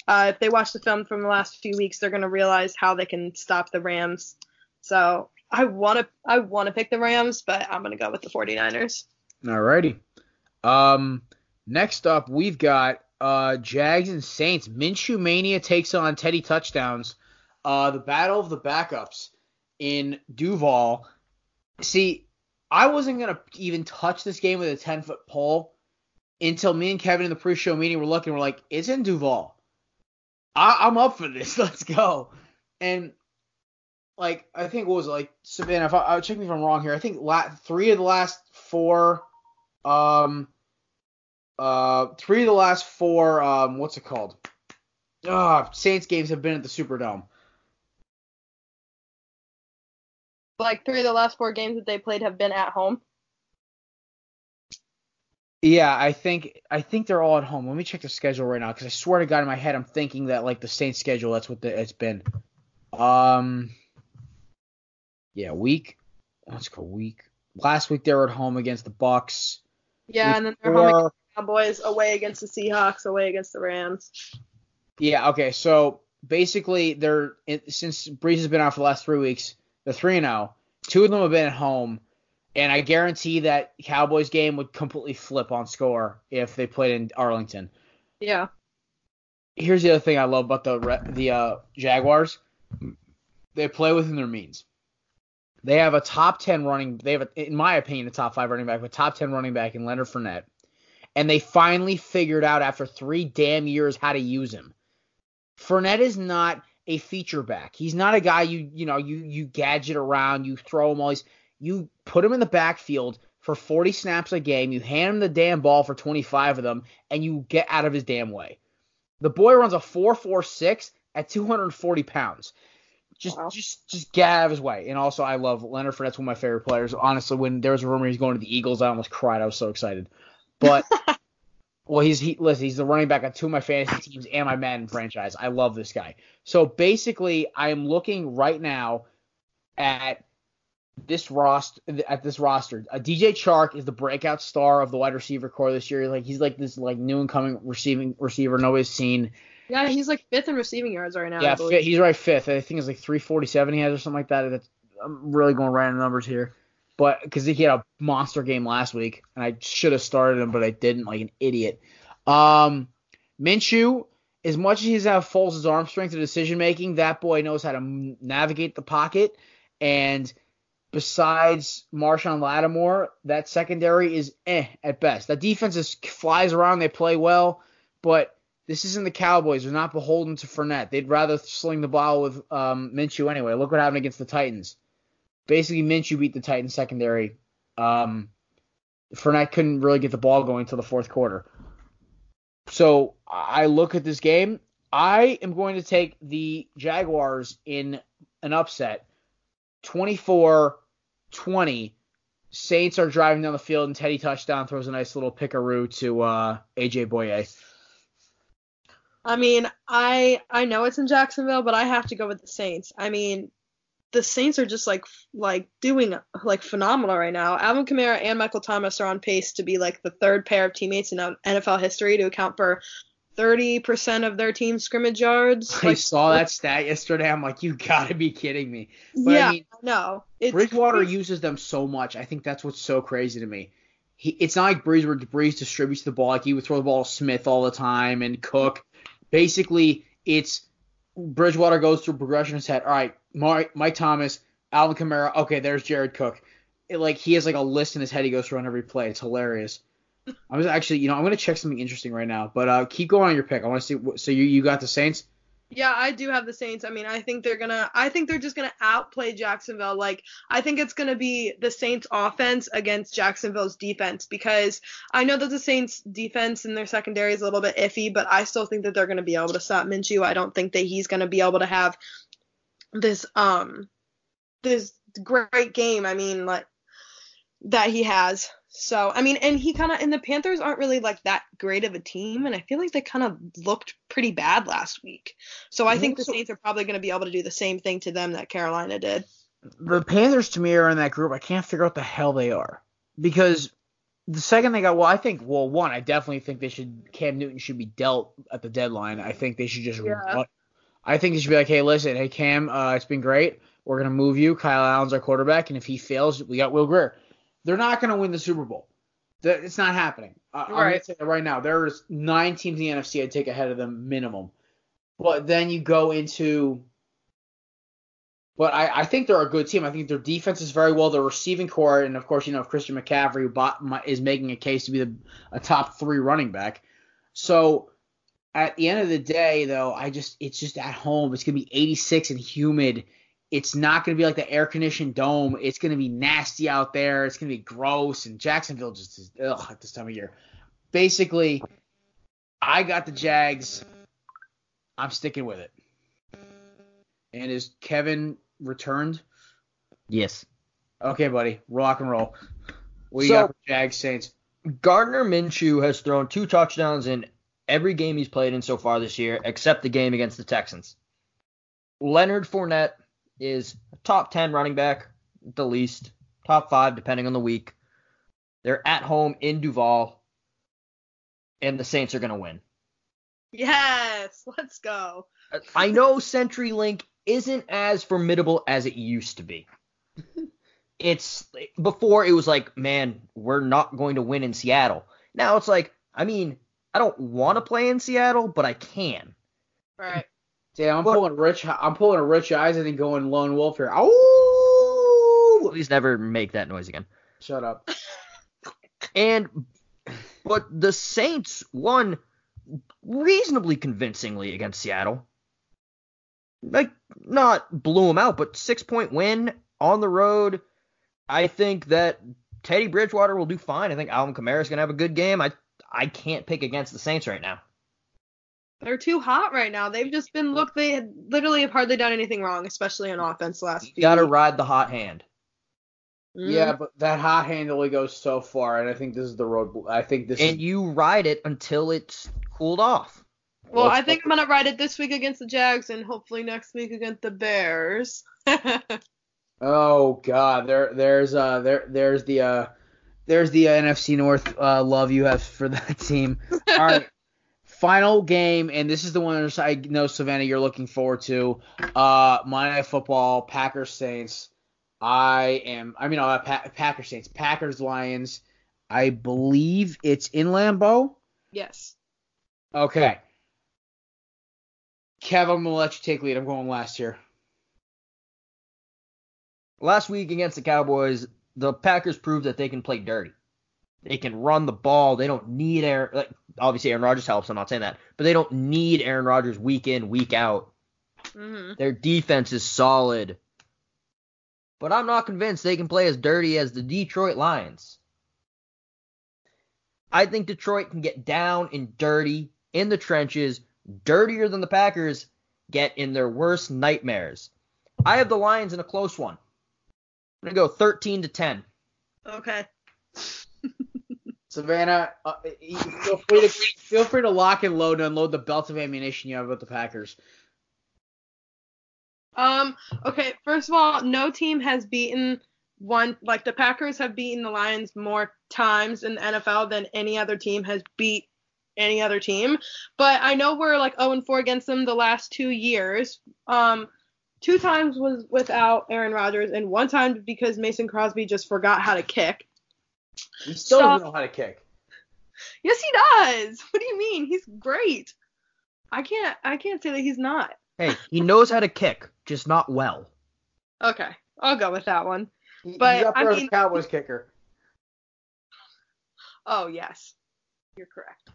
Uh, if they watch the film from the last few weeks, they're going to realize how they can stop the Rams. So, I want to I want to pick the Rams, but I'm going to go with the 49ers. Alrighty. Um, next up, we've got uh, Jags and Saints. Minshew Mania takes on Teddy touchdowns uh, the battle of the backups in Duval. See, I wasn't gonna even touch this game with a ten foot pole until me and Kevin in the pre-show meeting were looking. We're like, it's in Duval. I- am up for this. Let's go. And like, I think what was it, like Savannah? If I, I check me if I'm wrong here. I think la- three of the last four, um, uh, three of the last four, um, what's it called? Uh, Saints games have been at the Superdome. like three of the last four games that they played have been at home. Yeah, I think I think they're all at home. Let me check the schedule right now because I swear to God in my head I'm thinking that like the Saints schedule that's what the, it's been. Um, yeah, week. Let's go week. Last week they were at home against the Bucks. Yeah, week and then they're four, home against Cowboys, away against the Seahawks, away against the Rams. Yeah. Okay. So basically, they're since Brees has been out for the last three weeks they're 3 0. Two of them have been at home. And I guarantee that Cowboys game would completely flip on score if they played in Arlington. Yeah. Here's the other thing I love about the the uh, Jaguars. They play within their means. They have a top 10 running. They have, a, in my opinion, a top five running back, a top 10 running back in Leonard Fournette. And they finally figured out after three damn years how to use him. Fournette is not a feature back. He's not a guy you you know you you gadget around, you throw him all these. You put him in the backfield for 40 snaps a game. You hand him the damn ball for 25 of them, and you get out of his damn way. The boy runs a 4.46 at 240 pounds. Just, wow. just, just get out of his way. And also, I love Leonard Fournette's one of my favorite players. Honestly, when there was a rumor he's going to the Eagles, I almost cried. I was so excited. But well, he's he listen, he's the running back on two of my fantasy teams and my Madden franchise. I love this guy. So basically, I am looking right now at this roster at this roster. Uh, DJ Chark is the breakout star of the wide receiver core this year. Like he's like this like new incoming receiving receiver nobody's seen. Yeah, he's like fifth in receiving yards right now. Yeah, he's right fifth. I think it's like 347 he has or something like that. That's, I'm really going random numbers here, but because he had a monster game last week, and I should have started him, but I didn't, like an idiot. Um, Minshew, as much as he's have Foles' arm strength and decision making, that boy knows how to navigate the pocket and besides Marshon Lattimore, that secondary is eh at best. That defense is flies around, they play well, but this isn't the Cowboys. They're not beholden to Fournette. They'd rather sling the ball with um, Minshew anyway. Look what happened against the Titans. Basically, Minshew beat the Titans secondary. Um, Fournette couldn't really get the ball going until the fourth quarter. So I look at this game. I am going to take the Jaguars in an upset, 24 20. Saints are driving down the field and Teddy touchdown throws a nice little pickaroo to uh, AJ Bouye. I mean, I I know it's in Jacksonville, but I have to go with the Saints. I mean, the Saints are just like like doing like phenomenal right now. Alvin Kamara and Michael Thomas are on pace to be like the third pair of teammates in NFL history to account for 30% of their team scrimmage yards. I like, saw that stat yesterday. I'm like, you gotta be kidding me. But yeah, I mean, no. Bridgewater crazy. uses them so much. I think that's what's so crazy to me. He, it's not like Brees where Brees distributes the ball. Like he would throw the ball to Smith all the time and Cook. Basically, it's Bridgewater goes through progression in his head. All right, Mike, Mike Thomas, Alvin Kamara. Okay, there's Jared Cook. It, like he has like a list in his head. He goes through on every play. It's hilarious. I was actually, you know, I'm gonna check something interesting right now, but uh, keep going on your pick. I want to see. So you you got the Saints? Yeah, I do have the Saints. I mean, I think they're gonna. I think they're just gonna outplay Jacksonville. Like, I think it's gonna be the Saints' offense against Jacksonville's defense because I know that the Saints' defense and their secondary is a little bit iffy, but I still think that they're gonna be able to stop Minshew. I don't think that he's gonna be able to have this um this great game. I mean, like that he has. So, I mean, and he kind of, and the Panthers aren't really like that great of a team, and I feel like they kind of looked pretty bad last week. So I think the Saints are probably going to be able to do the same thing to them that Carolina did. The Panthers to me are in that group. I can't figure out the hell they are because the second they got, well, I think, well, one, I definitely think they should, Cam Newton should be dealt at the deadline. I think they should just, yeah. I think they should be like, hey, listen, hey Cam, uh, it's been great. We're gonna move you. Kyle Allen's our quarterback, and if he fails, we got Will Grier. They're not going to win the Super Bowl. It's not happening. I'm going to say that right now. There's nine teams in the NFC I'd take ahead of them minimum. But then you go into. But I, I think they're a good team. I think their defense is very well. Their receiving core, and of course, you know Christian McCaffrey, who bought, is making a case to be the, a top three running back. So at the end of the day, though, I just it's just at home. It's gonna be 86 and humid it's not going to be like the air conditioned dome. It's going to be nasty out there. It's going to be gross. And Jacksonville just is ugh at this time of year. Basically, I got the Jags. I'm sticking with it. And is Kevin returned? Yes. Okay, buddy. Rock and roll. We so, got Jags Saints. Gardner Minshew has thrown two touchdowns in every game he's played in so far this year, except the game against the Texans. Leonard Fournette is top 10 running back, the least, top five, depending on the week. They're at home in Duval, and the Saints are going to win. Yes, let's go. I know CenturyLink isn't as formidable as it used to be. it's before it was like, man, we're not going to win in Seattle. Now it's like, I mean, I don't want to play in Seattle, but I can. Right. Damn, I'm pulling rich. I'm pulling a Rich Eisen and going lone wolf here. Oh! Please never make that noise again. Shut up. and but the Saints won reasonably convincingly against Seattle. Like not blew them out, but six point win on the road. I think that Teddy Bridgewater will do fine. I think Alvin Kamara is gonna have a good game. I I can't pick against the Saints right now. They're too hot right now. They've just been look. They literally have hardly done anything wrong, especially on offense last. Week. You gotta ride the hot hand. Mm-hmm. Yeah, but that hot hand only goes so far, and I think this is the road. I think this And is. you ride it until it's cooled off. Well, Let's I think I'm gonna ride it this week against the Jags, and hopefully next week against the Bears. Oh God, there, there's, uh, there, there's the, uh, there's the NFC North uh, love you have for that team. All right, final game, and this is the one I know Savannah you're looking forward to. Uh, Monday Night Football, Packers Saints. I am, I mean, uh, pa- Packers Saints, Packers Lions. I believe it's in Lambeau. yes. Okay. Kev, I'm gonna let you take lead. I'm going last here. Last week against the Cowboys, the Packers proved that they can play dirty. They can run the ball. They don't need Aaron. Like, obviously, Aaron Rodgers helps. I'm not saying that, but they don't need Aaron Rodgers week in, week out. hmm Their defense is solid. But I'm not convinced they can play as dirty as the Detroit Lions. I think Detroit can get down and dirty in the trenches, dirtier than the Packers get in their worst nightmares. I have the Lions in a close one. I'm going to go 13 to 10. Okay. Savannah, uh, feel free to feel free to lock and load and unload the belt of ammunition you have with the Packers. Um. Okay. First of all, no team has beaten one like the Packers have beaten the Lions more times in the NFL than any other team has beat any other team. But I know we're like 0 and 4 against them the last two years. Um. Two times was without Aaron Rodgers, and one time because Mason Crosby just forgot how to kick. He still Stop. doesn't know how to kick. Yes, he does. What do you mean? He's great. I can't. I can't say that he's not. Hey, he knows how to kick, just not well. Okay, I'll go with that one. He, but he's up there I mean, Cowboys kicker. Oh yes, you're correct.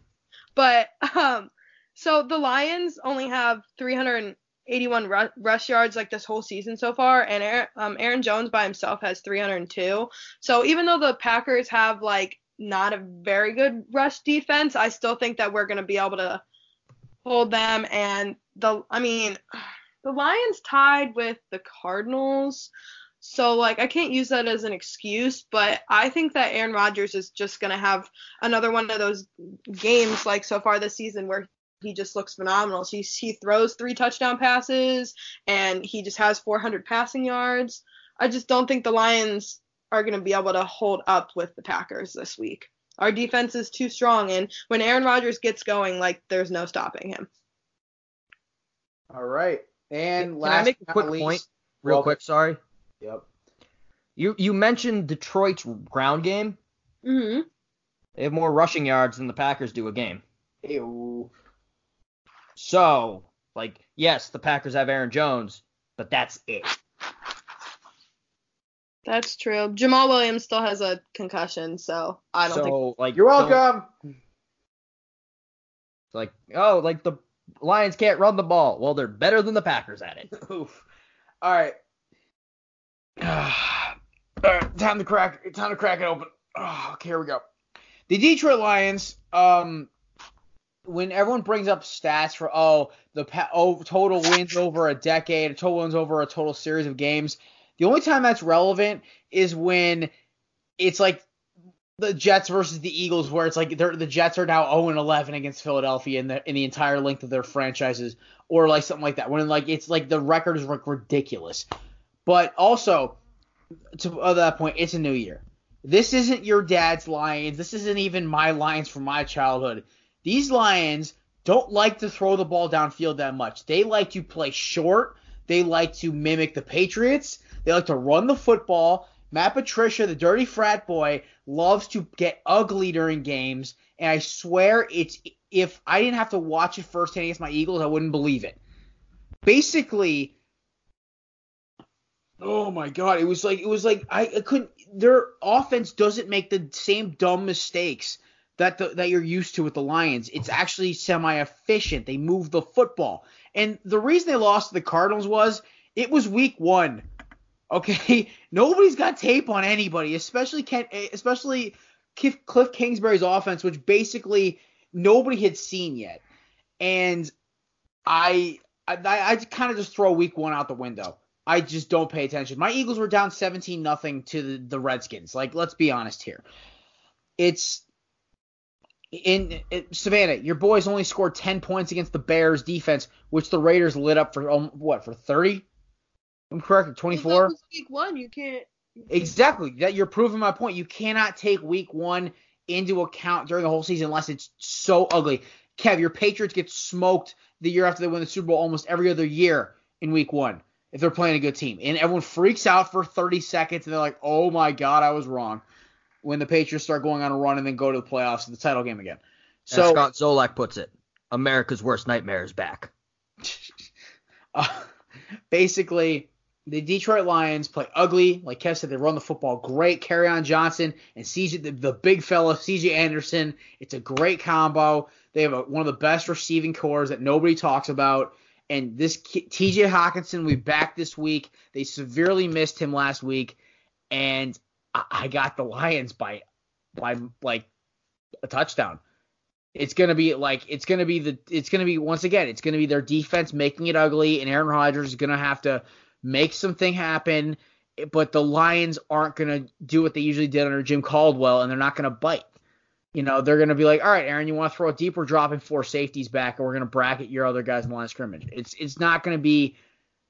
But um, so the Lions only have 300. 81 rush, rush yards like this whole season so far, and Aaron, um, Aaron Jones by himself has 302. So even though the Packers have like not a very good rush defense, I still think that we're going to be able to hold them. And the, I mean, the Lions tied with the Cardinals. So like I can't use that as an excuse, but I think that Aaron Rodgers is just going to have another one of those games like so far this season where he just looks phenomenal. He he throws three touchdown passes and he just has 400 passing yards. I just don't think the Lions are gonna be able to hold up with the Packers this week. Our defense is too strong, and when Aaron Rodgers gets going, like there's no stopping him. All right. And Can last I make a quick least, point? Real well, quick, sorry. Yep. You you mentioned Detroit's ground game. Mm-hmm. They have more rushing yards than the Packers do a game. Ew. So, like, yes, the Packers have Aaron Jones, but that's it. That's true. Jamaal Williams still has a concussion, so I don't so, think. like, You're don't- welcome. Like, oh, like the Lions can't run the ball. Well, they're better than the Packers at it. Oof. All right. All right. Time to crack. Time to crack it open. Oh, okay, here we go. The Detroit Lions. Um, when everyone brings up stats for oh the pa- oh total wins over a decade, total wins over a total series of games, the only time that's relevant is when it's like the Jets versus the Eagles, where it's like the Jets are now 0 11 against Philadelphia in the in the entire length of their franchises, or like something like that. When like it's like the record is ridiculous. But also, to that point, it's a new year. This isn't your dad's Lions. This isn't even my Lions from my childhood. These Lions don't like to throw the ball downfield that much. They like to play short. They like to mimic the Patriots. They like to run the football. Matt Patricia, the dirty frat boy, loves to get ugly during games, and I swear it's if I didn't have to watch it firsthand against my Eagles, I wouldn't believe it. Basically, oh my god, it was like it was like I, I couldn't. Their offense doesn't make the same dumb mistakes that the, that you're used to with the Lions. It's actually semi-efficient. They move the football, and the reason they lost to the Cardinals was it was week one Okay, nobody's got tape on anybody, especially Ken, especially Cliff, Kingsbury's offense, which basically nobody had seen yet. And I, I, I kind of just throw Week One out the window. I just don't pay attention. My Eagles were down 17 nothing to the, the Redskins. Like, let's be honest here. It's in it, Savannah, your boys only scored 10 points against the Bears defense, which the Raiders lit up for um, what for 30? I'm correct, 24. week one, you can't. Exactly. That you're proving my point. You cannot take week one into account during the whole season unless it's so ugly. Kev, your Patriots get smoked the year after they win the Super Bowl almost every other year in week one if they're playing a good team. And everyone freaks out for 30 seconds and they're like, oh my God, I was wrong. When the Patriots start going on a run and then go to the playoffs, the title game again. So As Scott Zolak puts it, America's worst nightmare is back. uh, basically, the Detroit Lions play ugly. Like Kev said, they run the football great. Kerryon Johnson and CJ, the, the big fella, CJ Anderson. It's a great combo. They have a, one of the best receiving cores that nobody talks about. And this TJ Hockenson, we back this week. They severely missed him last week, and I, got the Lions by by like a touchdown. It's gonna be like it's gonna be the it's gonna be once again it's gonna be their defense making it ugly, and Aaron Rodgers is gonna have to make something happen. But the Lions aren't gonna do what they usually did under Jim Caldwell, and they're not gonna bite you know, they're to be like, all right, Aaron, you want to throw it deep? We're dropping four safeties back, and we're to bracket your other guys in the line of scrimmage. It's it's not to be,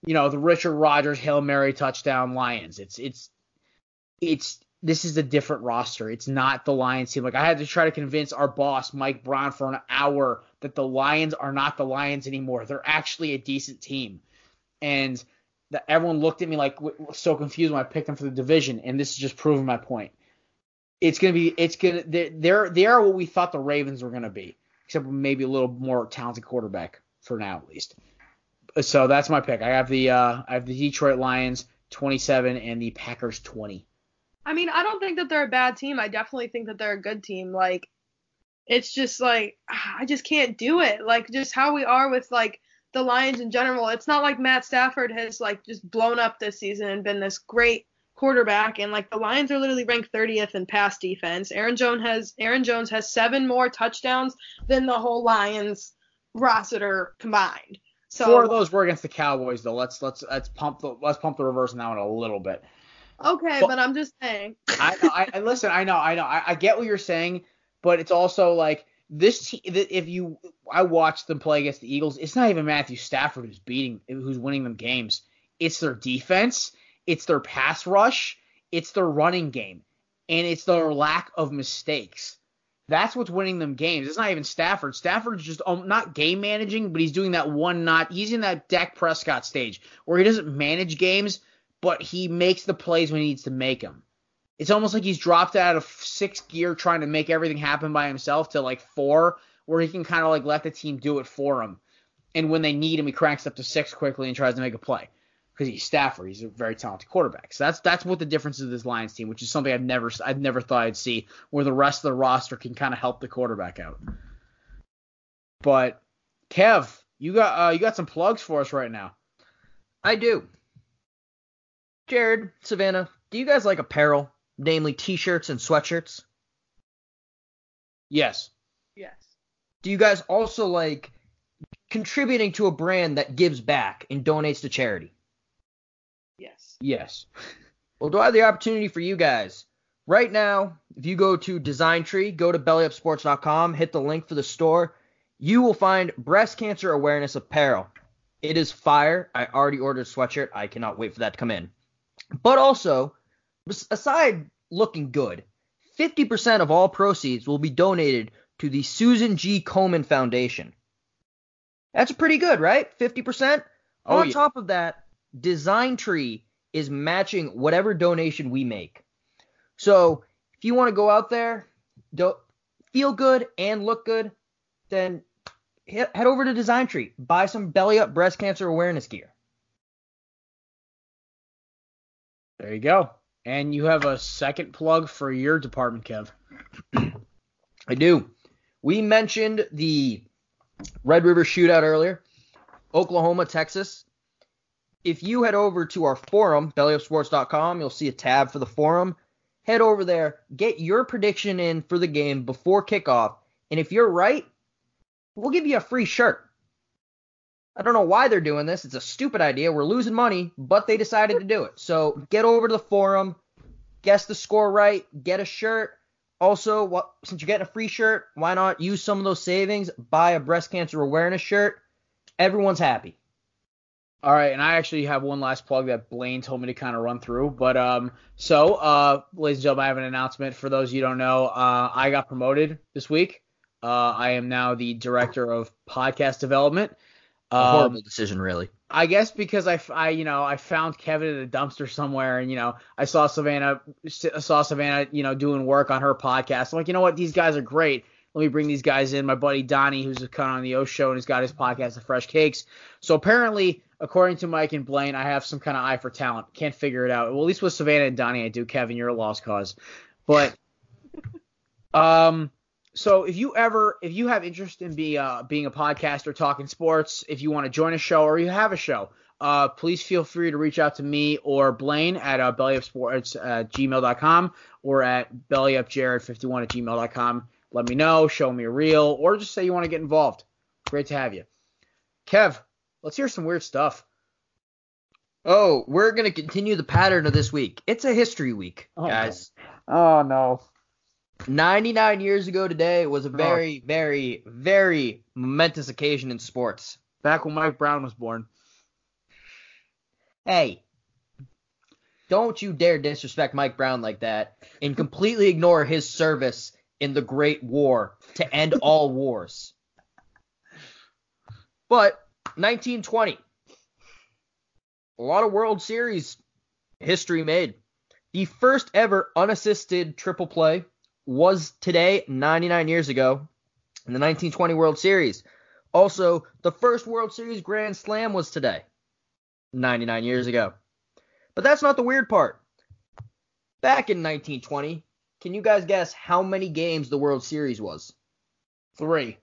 you know, the Richard Rodgers hail mary touchdown Lions. It's it's it's this is a different roster. It's not the Lions team. Like I had to try to convince our boss Mike Brown for an hour that the Lions are not the Lions anymore. They're actually a decent team, and that everyone looked at me like so confused when I picked them for the division. And this is just proving my point it's gonna be it's gonna they're they are what we thought the Ravens were gonna be, except maybe a little more talented quarterback for now at least. So that's my pick. I have the uh, I have the Detroit Lions 27 and the Packers 20. I mean, I don't think that they're a bad team. I definitely think that they're a good team. Like, it's just like I just can't do it. Like, just how we are with like the Lions in general. It's not like Matt Stafford has like just blown up this season and been this great quarterback and like the Lions are literally ranked 30th in pass defense. Aaron Jones has Aaron Jones has 7 more touchdowns than the whole Lions roster combined. So Four of those were against the Cowboys though. Let's let's let's pump the let's pump the reverse on that one a little bit. Okay, but, but I'm just saying. I, I, I listen. I know. I know. I, I get what you're saying, but it's also like this. If you, I watched them play against the Eagles. It's not even Matthew Stafford who's beating, who's winning them games. It's their defense it's their pass rush, it's their running game, and it's their lack of mistakes. That's what's winning them games. It's not even Stafford. Stafford's just um, not game managing, but he's doing that one not. He's in that Dak Prescott stage where he doesn't manage games, but he makes the plays when he needs to make them. It's almost like he's dropped out of sixth gear trying to make everything happen by himself to like four, where he can kind of like let the team do it for him. And when they need him, he cranks up to six quickly and tries to make a play because he's Stafford. He's a very talented quarterback. So that's that's what the difference of this Lions team, which is something I've never I've never thought I'd see, where the rest of the roster can kind of help the quarterback out. But Kev, you got uh, you got some plugs for us right now. I do. Jared, Savannah, do you guys like apparel, namely t-shirts and sweatshirts? Yes. Yes. Do you guys also like contributing to a brand that gives back and donates to charity? Yes. Yes. well, do I have the opportunity for you guys? Right now, if you go to Design Tree, go to bellyupsports.com, hit the link for the store, you will find breast cancer awareness apparel. It is fire. I already ordered a sweatshirt. I cannot wait for that to come in. But also, aside looking good, 50% of all proceeds will be donated to the Susan G. Komen Foundation. That's pretty good, right? 50%? Oh, On yeah. top of that, Design Tree is matching whatever donation we make. So if you want to go out there, do, feel good and look good, then head over to Design Tree, buy some belly up breast cancer awareness gear. There you go. And you have a second plug for your department, Kev. I do. We mentioned the Red River shootout earlier. Oklahoma, Texas. if you head over to our forum, bellyupsports.com, you'll see a tab for the forum. Head over there, get your prediction in for the game before kickoff, and if you're right, we'll give you a free shirt. I don't know why they're doing this. It's a stupid idea. We're losing money, but they decided to do it. So get over to the forum, guess the score right, get a shirt. Also, what, since you're getting a free shirt, why not use some of those savings, buy a breast cancer awareness shirt? Everyone's happy. All right, and I actually have one last plug that Blaine told me to kind of run through. But um, so, uh, ladies and gentlemen, I have an announcement for those you don't know. Uh, I got promoted this week. Uh, I am now the director of podcast development. A Um, horrible decision, really. I guess because I, f- I, you know, I found Kevin in a dumpster somewhere, and you know, I saw Savannah, saw Savannah, you know, doing work on her podcast. I'm like, you know what, these guys are great. Let me bring these guys in. My buddy Donnie, who's kind of on the O Show, and he's got his podcast, The Fresh Cakes. So apparently, according to Mike and Blaine, I have some kind of eye for talent. Can't figure it out. Well, at least with Savannah and Donnie, I do. Kevin, you're a lost cause. But, um, so if you ever if you have interest in be uh, being a podcaster talking sports if you want to join a show or you have a show uh, please feel free to reach out to me or blaine at uh, bellyupsports at gmail.com or at bellyupjared51 at gmail.com let me know show me a reel or just say you want to get involved. Great to have you. Kev let's hear some weird stuff. Oh, we're going to continue the pattern of this week. It's a history week, Oh, guys. oh no 99 years ago today was a very, very, very momentous occasion in sports. back when mike brown was born Hey, don't you dare disrespect Mike Brown like that and completely ignore his service in the Great War to end all wars. But 1920, a lot of World Series history made. The first ever unassisted triple play was today, 99 years ago, in the 1920 World Series. Also, the first World Series Grand Slam was today. 99 years ago. But that's not the weird part. Back in 1920, can you guys guess how many games the World Series was? three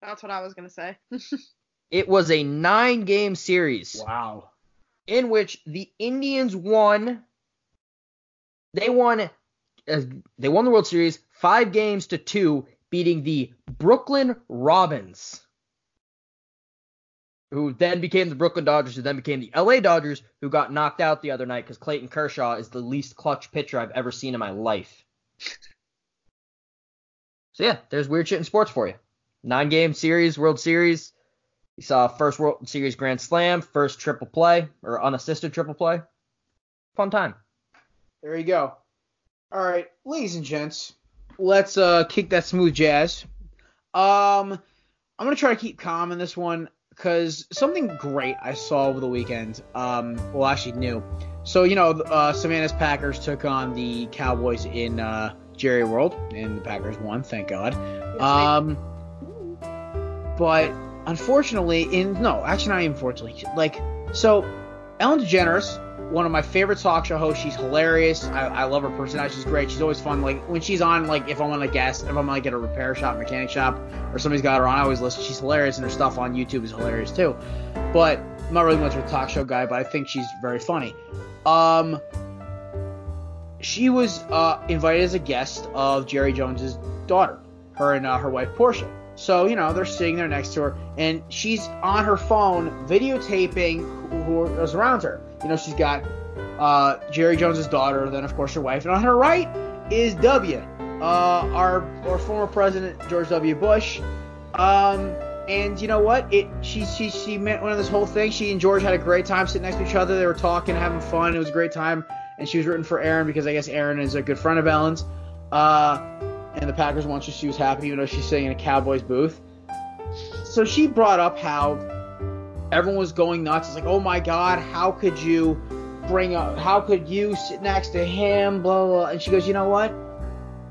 That's what I was gonna say. It was a nine game series wow in which the Indians won. They won. Uh, they won the World Series five games to two, beating the Brooklyn Robins, who then became the Brooklyn Dodgers, who then became the LA Dodgers, who got knocked out the other night because Clayton Kershaw is the least clutch pitcher I've ever seen in my life. So yeah, there's weird shit in sports for you. Nine game series, World Series. You saw first World Series Grand Slam, first triple play or unassisted triple play. Fun time. There you go. All right, ladies and gents, let's uh kick that smooth jazz. Um, I'm gonna try to keep calm in this one because something great I saw over the weekend. Um, well, actually new. So you know, uh, Savannah's Packers took on the Cowboys in uh, Jerry World, and the Packers won. Thank God. Um, but unfortunately, in no, actually not even unfortunately, like so, Ellen DeGeneres, one of my favorite talk show hosts. She's hilarious. I, I love her personality. She's great. She's always fun. Like when she's on, like if I'm on a guest, if I'm like at a repair shop, mechanic shop, or somebody's got her on, I always listen. She's hilarious, and her stuff on YouTube is hilarious too. But I'm not really much of a talk show guy, but I think she's very funny. Um, she was uh, invited as a guest of Jerry Jones's daughter, her and uh, her wife Portia. So you know they're sitting there next to her, and she's on her phone videotaping who, is around her. You know she's got uh, Jerry Jones's daughter, then of course her wife, and on her right is W, uh, our our former president George W. Bush. Um, and you know what? It she she she met one of this whole thing. She and George had a great time sitting next to each other. They were talking, having fun. It was a great time. And she was rooting for Aaron because I guess Aaron is a good friend of Ellen's. Uh, and the Packers won, so she was happy, even though she's sitting in a Cowboys booth. So she brought up how everyone was going nuts. It's like, oh my God, how could you bring up? How could you sit next to him? Blah blah. blah. And she goes, you know what?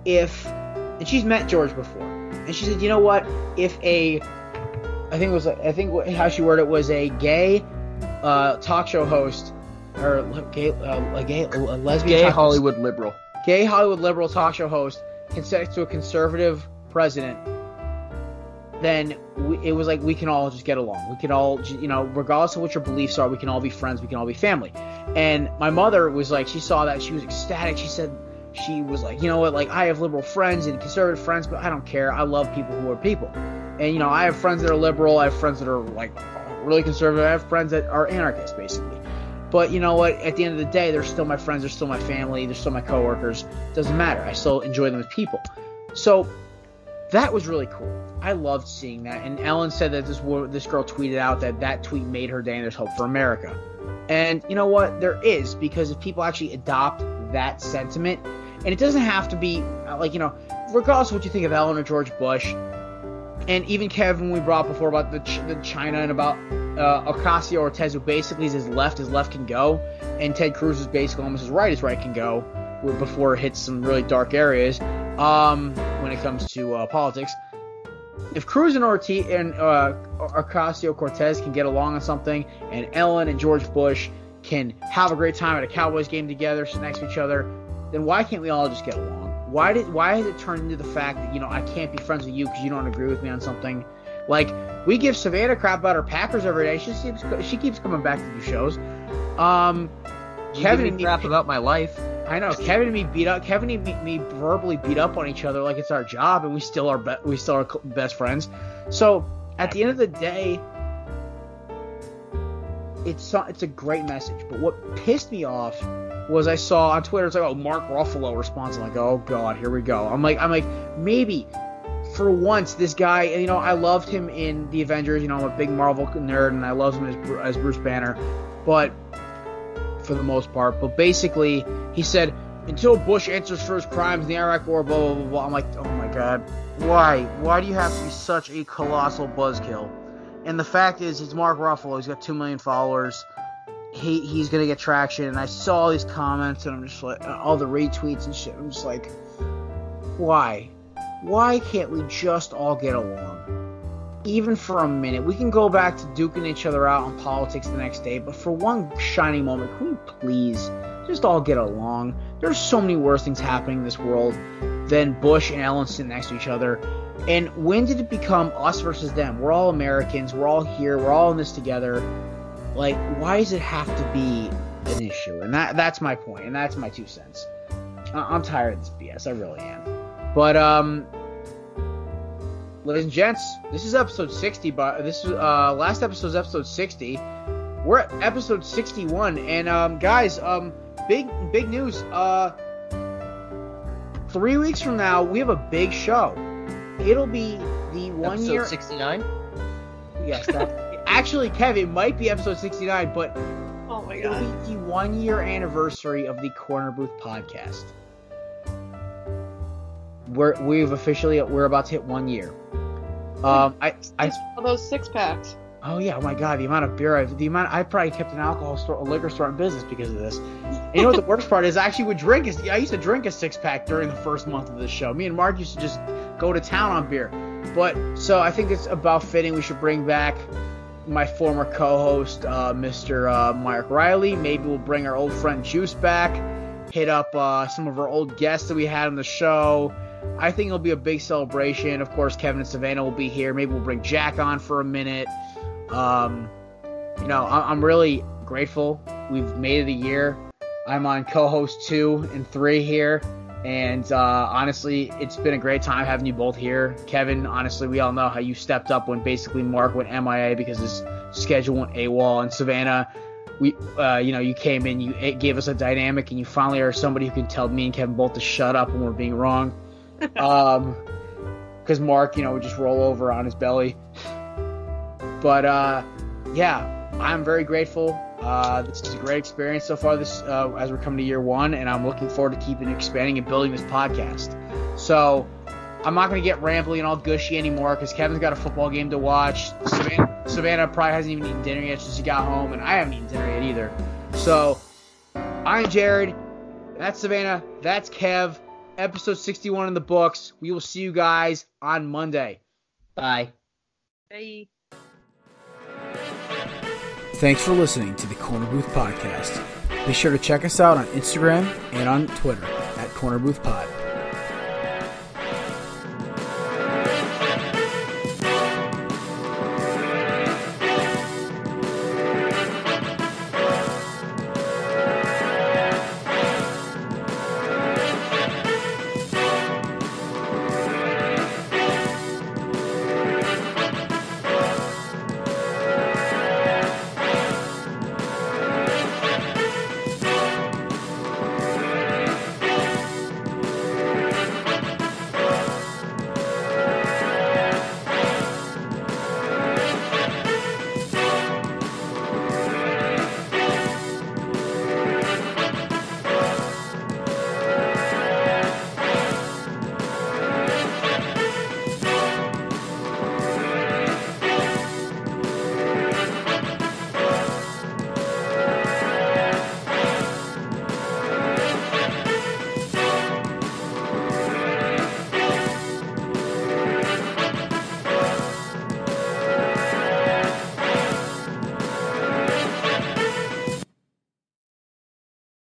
If and she's met George before, and she said, you know what? If a I think it was I think how she worded it was a gay uh, talk show host or gay uh, a gay a lesbian Gay talk- Hollywood liberal. gay Hollywood liberal talk show host can sit next to a conservative president. then we, it was like we can all just get along. We can all, you know, regardless of what your beliefs are, we can all be friends. We can all be family. And my mother was like, she saw that, she was ecstatic. She said, she was like, you know what, like I have liberal friends and conservative friends, but I don't care. I love people who are people. And you know, I have friends that are liberal. I have friends that are like really conservative. I have friends that are anarchists, basically. But you know what? At the end of the day, they're still my friends. They're still my family. They're still my coworkers. Doesn't matter. I still enjoy them as people. So that was really cool. I loved seeing that. And Ellen said that this this girl tweeted out that that tweet made her day and there's hope for America. And you know what? There is because if people actually adopt that sentiment, and it doesn't have to be uh, like you know, regardless of what you think of Ellen or George Bush, and even Kevin we brought before about the, the China and about uh, Ocasio Cortez, who basically is as left as left can go, and Ted Cruz is basically almost as right as right can go before it hits some really dark areas um, when it comes to uh, politics. If Cruz and Ortiz and uh, Ocasio Cortez can get along on something, and Ellen and George Bush can have a great time at a Cowboys game together, sit next to each other, then why can't we all just get along? Why did why has it turned into the fact that you know I can't be friends with you because you don't agree with me on something? Like we give Savannah crap about her Packers every day. She keeps she keeps coming back to do shows. Um, you Kevin give me crap about my life. I know Kevin and me beat up. Kevin and me, me verbally beat up on each other like it's our job, and we still are be, we still are best friends. So at the end of the day, it's it's a great message. But what pissed me off was I saw on Twitter it's like oh Mark Ruffalo responds I'm like oh god here we go. I'm like I'm like maybe for once this guy you know I loved him in the Avengers. You know I'm a big Marvel nerd and I love him as as Bruce Banner, but for the most part. But basically, he said, until Bush answers for his crimes in the Iraq War, blah, blah, blah, blah. I'm like, oh my god. Why? Why do you have to be such a colossal buzzkill? And the fact is, he's Mark Ruffalo. He's got 2 million followers. He, he's to get traction. And I saw all these comments, and I'm just like, all the retweets and shit. I'm just like, why? Why can't we just all get along? even for a minute. We can go back to duking each other out on politics the next day, but for one shining moment, can we please just all get along? There's so many worse things happening in this world than Bush and Ellen sitting next to each other. And when did it become us versus them? We're all Americans. We're all here. We're all in this together. Like, why does it have to be an issue? And that that's my point, and that's my two cents. I'm tired of this BS. I really am. But um, ladies and gents, this is episode 60. But this is uh, last episode's episode 60. We're at episode 61, and um, guys, um, big big news. Uh, three weeks from now, we have a big show. It'll be the one episode year 69. Yes, that actually, Kevin, it might be episode 69, but oh my god, it'll be the one year anniversary of the Korner Booth podcast we're we've officially we're about to hit one year. Um, I I all those six packs. Oh yeah, oh my god, the amount of beer I've the amount I probably kept an alcohol store, a liquor store in business because of this. And you know what the worst part is? I actually would drink. Is I used to drink a six pack during the first month of the show. Me and Mark used to just go to town on beer. But so I think it's about fitting. We should bring back my former co-host, uh, Mr. Uh, Mark Riley. Maybe we'll bring our old friend Juice back. Hit up uh, some of our old guests that we had on the show. I think it'll be a big celebration. Of course, Kevin and Savannah will be here. Maybe we'll bring Jack on for a minute. Um, you know, I'm really grateful. We've made it a year. I'm on co-host two and three here, and uh, honestly, it's been a great time having you both here. Kevin, honestly, we all know how you stepped up when basically Mark went MIA because his schedule went AWOL, and Savannah, we, uh, you know, you came in, you gave us a dynamic, and you finally are somebody who can tell me and Kevin both to shut up when we're being wrong um, because Mark, you know, would just roll over on his belly. But uh, yeah, I'm very grateful. Uh, this is a great experience so far. This uh, as we're coming to year one, and I'm looking forward to keeping expanding and building this podcast. So I'm not going to get rambly and all gushy anymore because Kevin's got a football game to watch. Savannah, Savannah probably hasn't even eaten dinner yet since she got home, and I haven't eaten dinner yet either. So I'm Jared. That's Savannah. That's Kev episode 61 in the books. We will see you guys on Monday. Bye. Bye. Thanks for listening to the Korner Booth Podcast. Be sure to check us out on Instagram and on Twitter at Korner Booth Pod.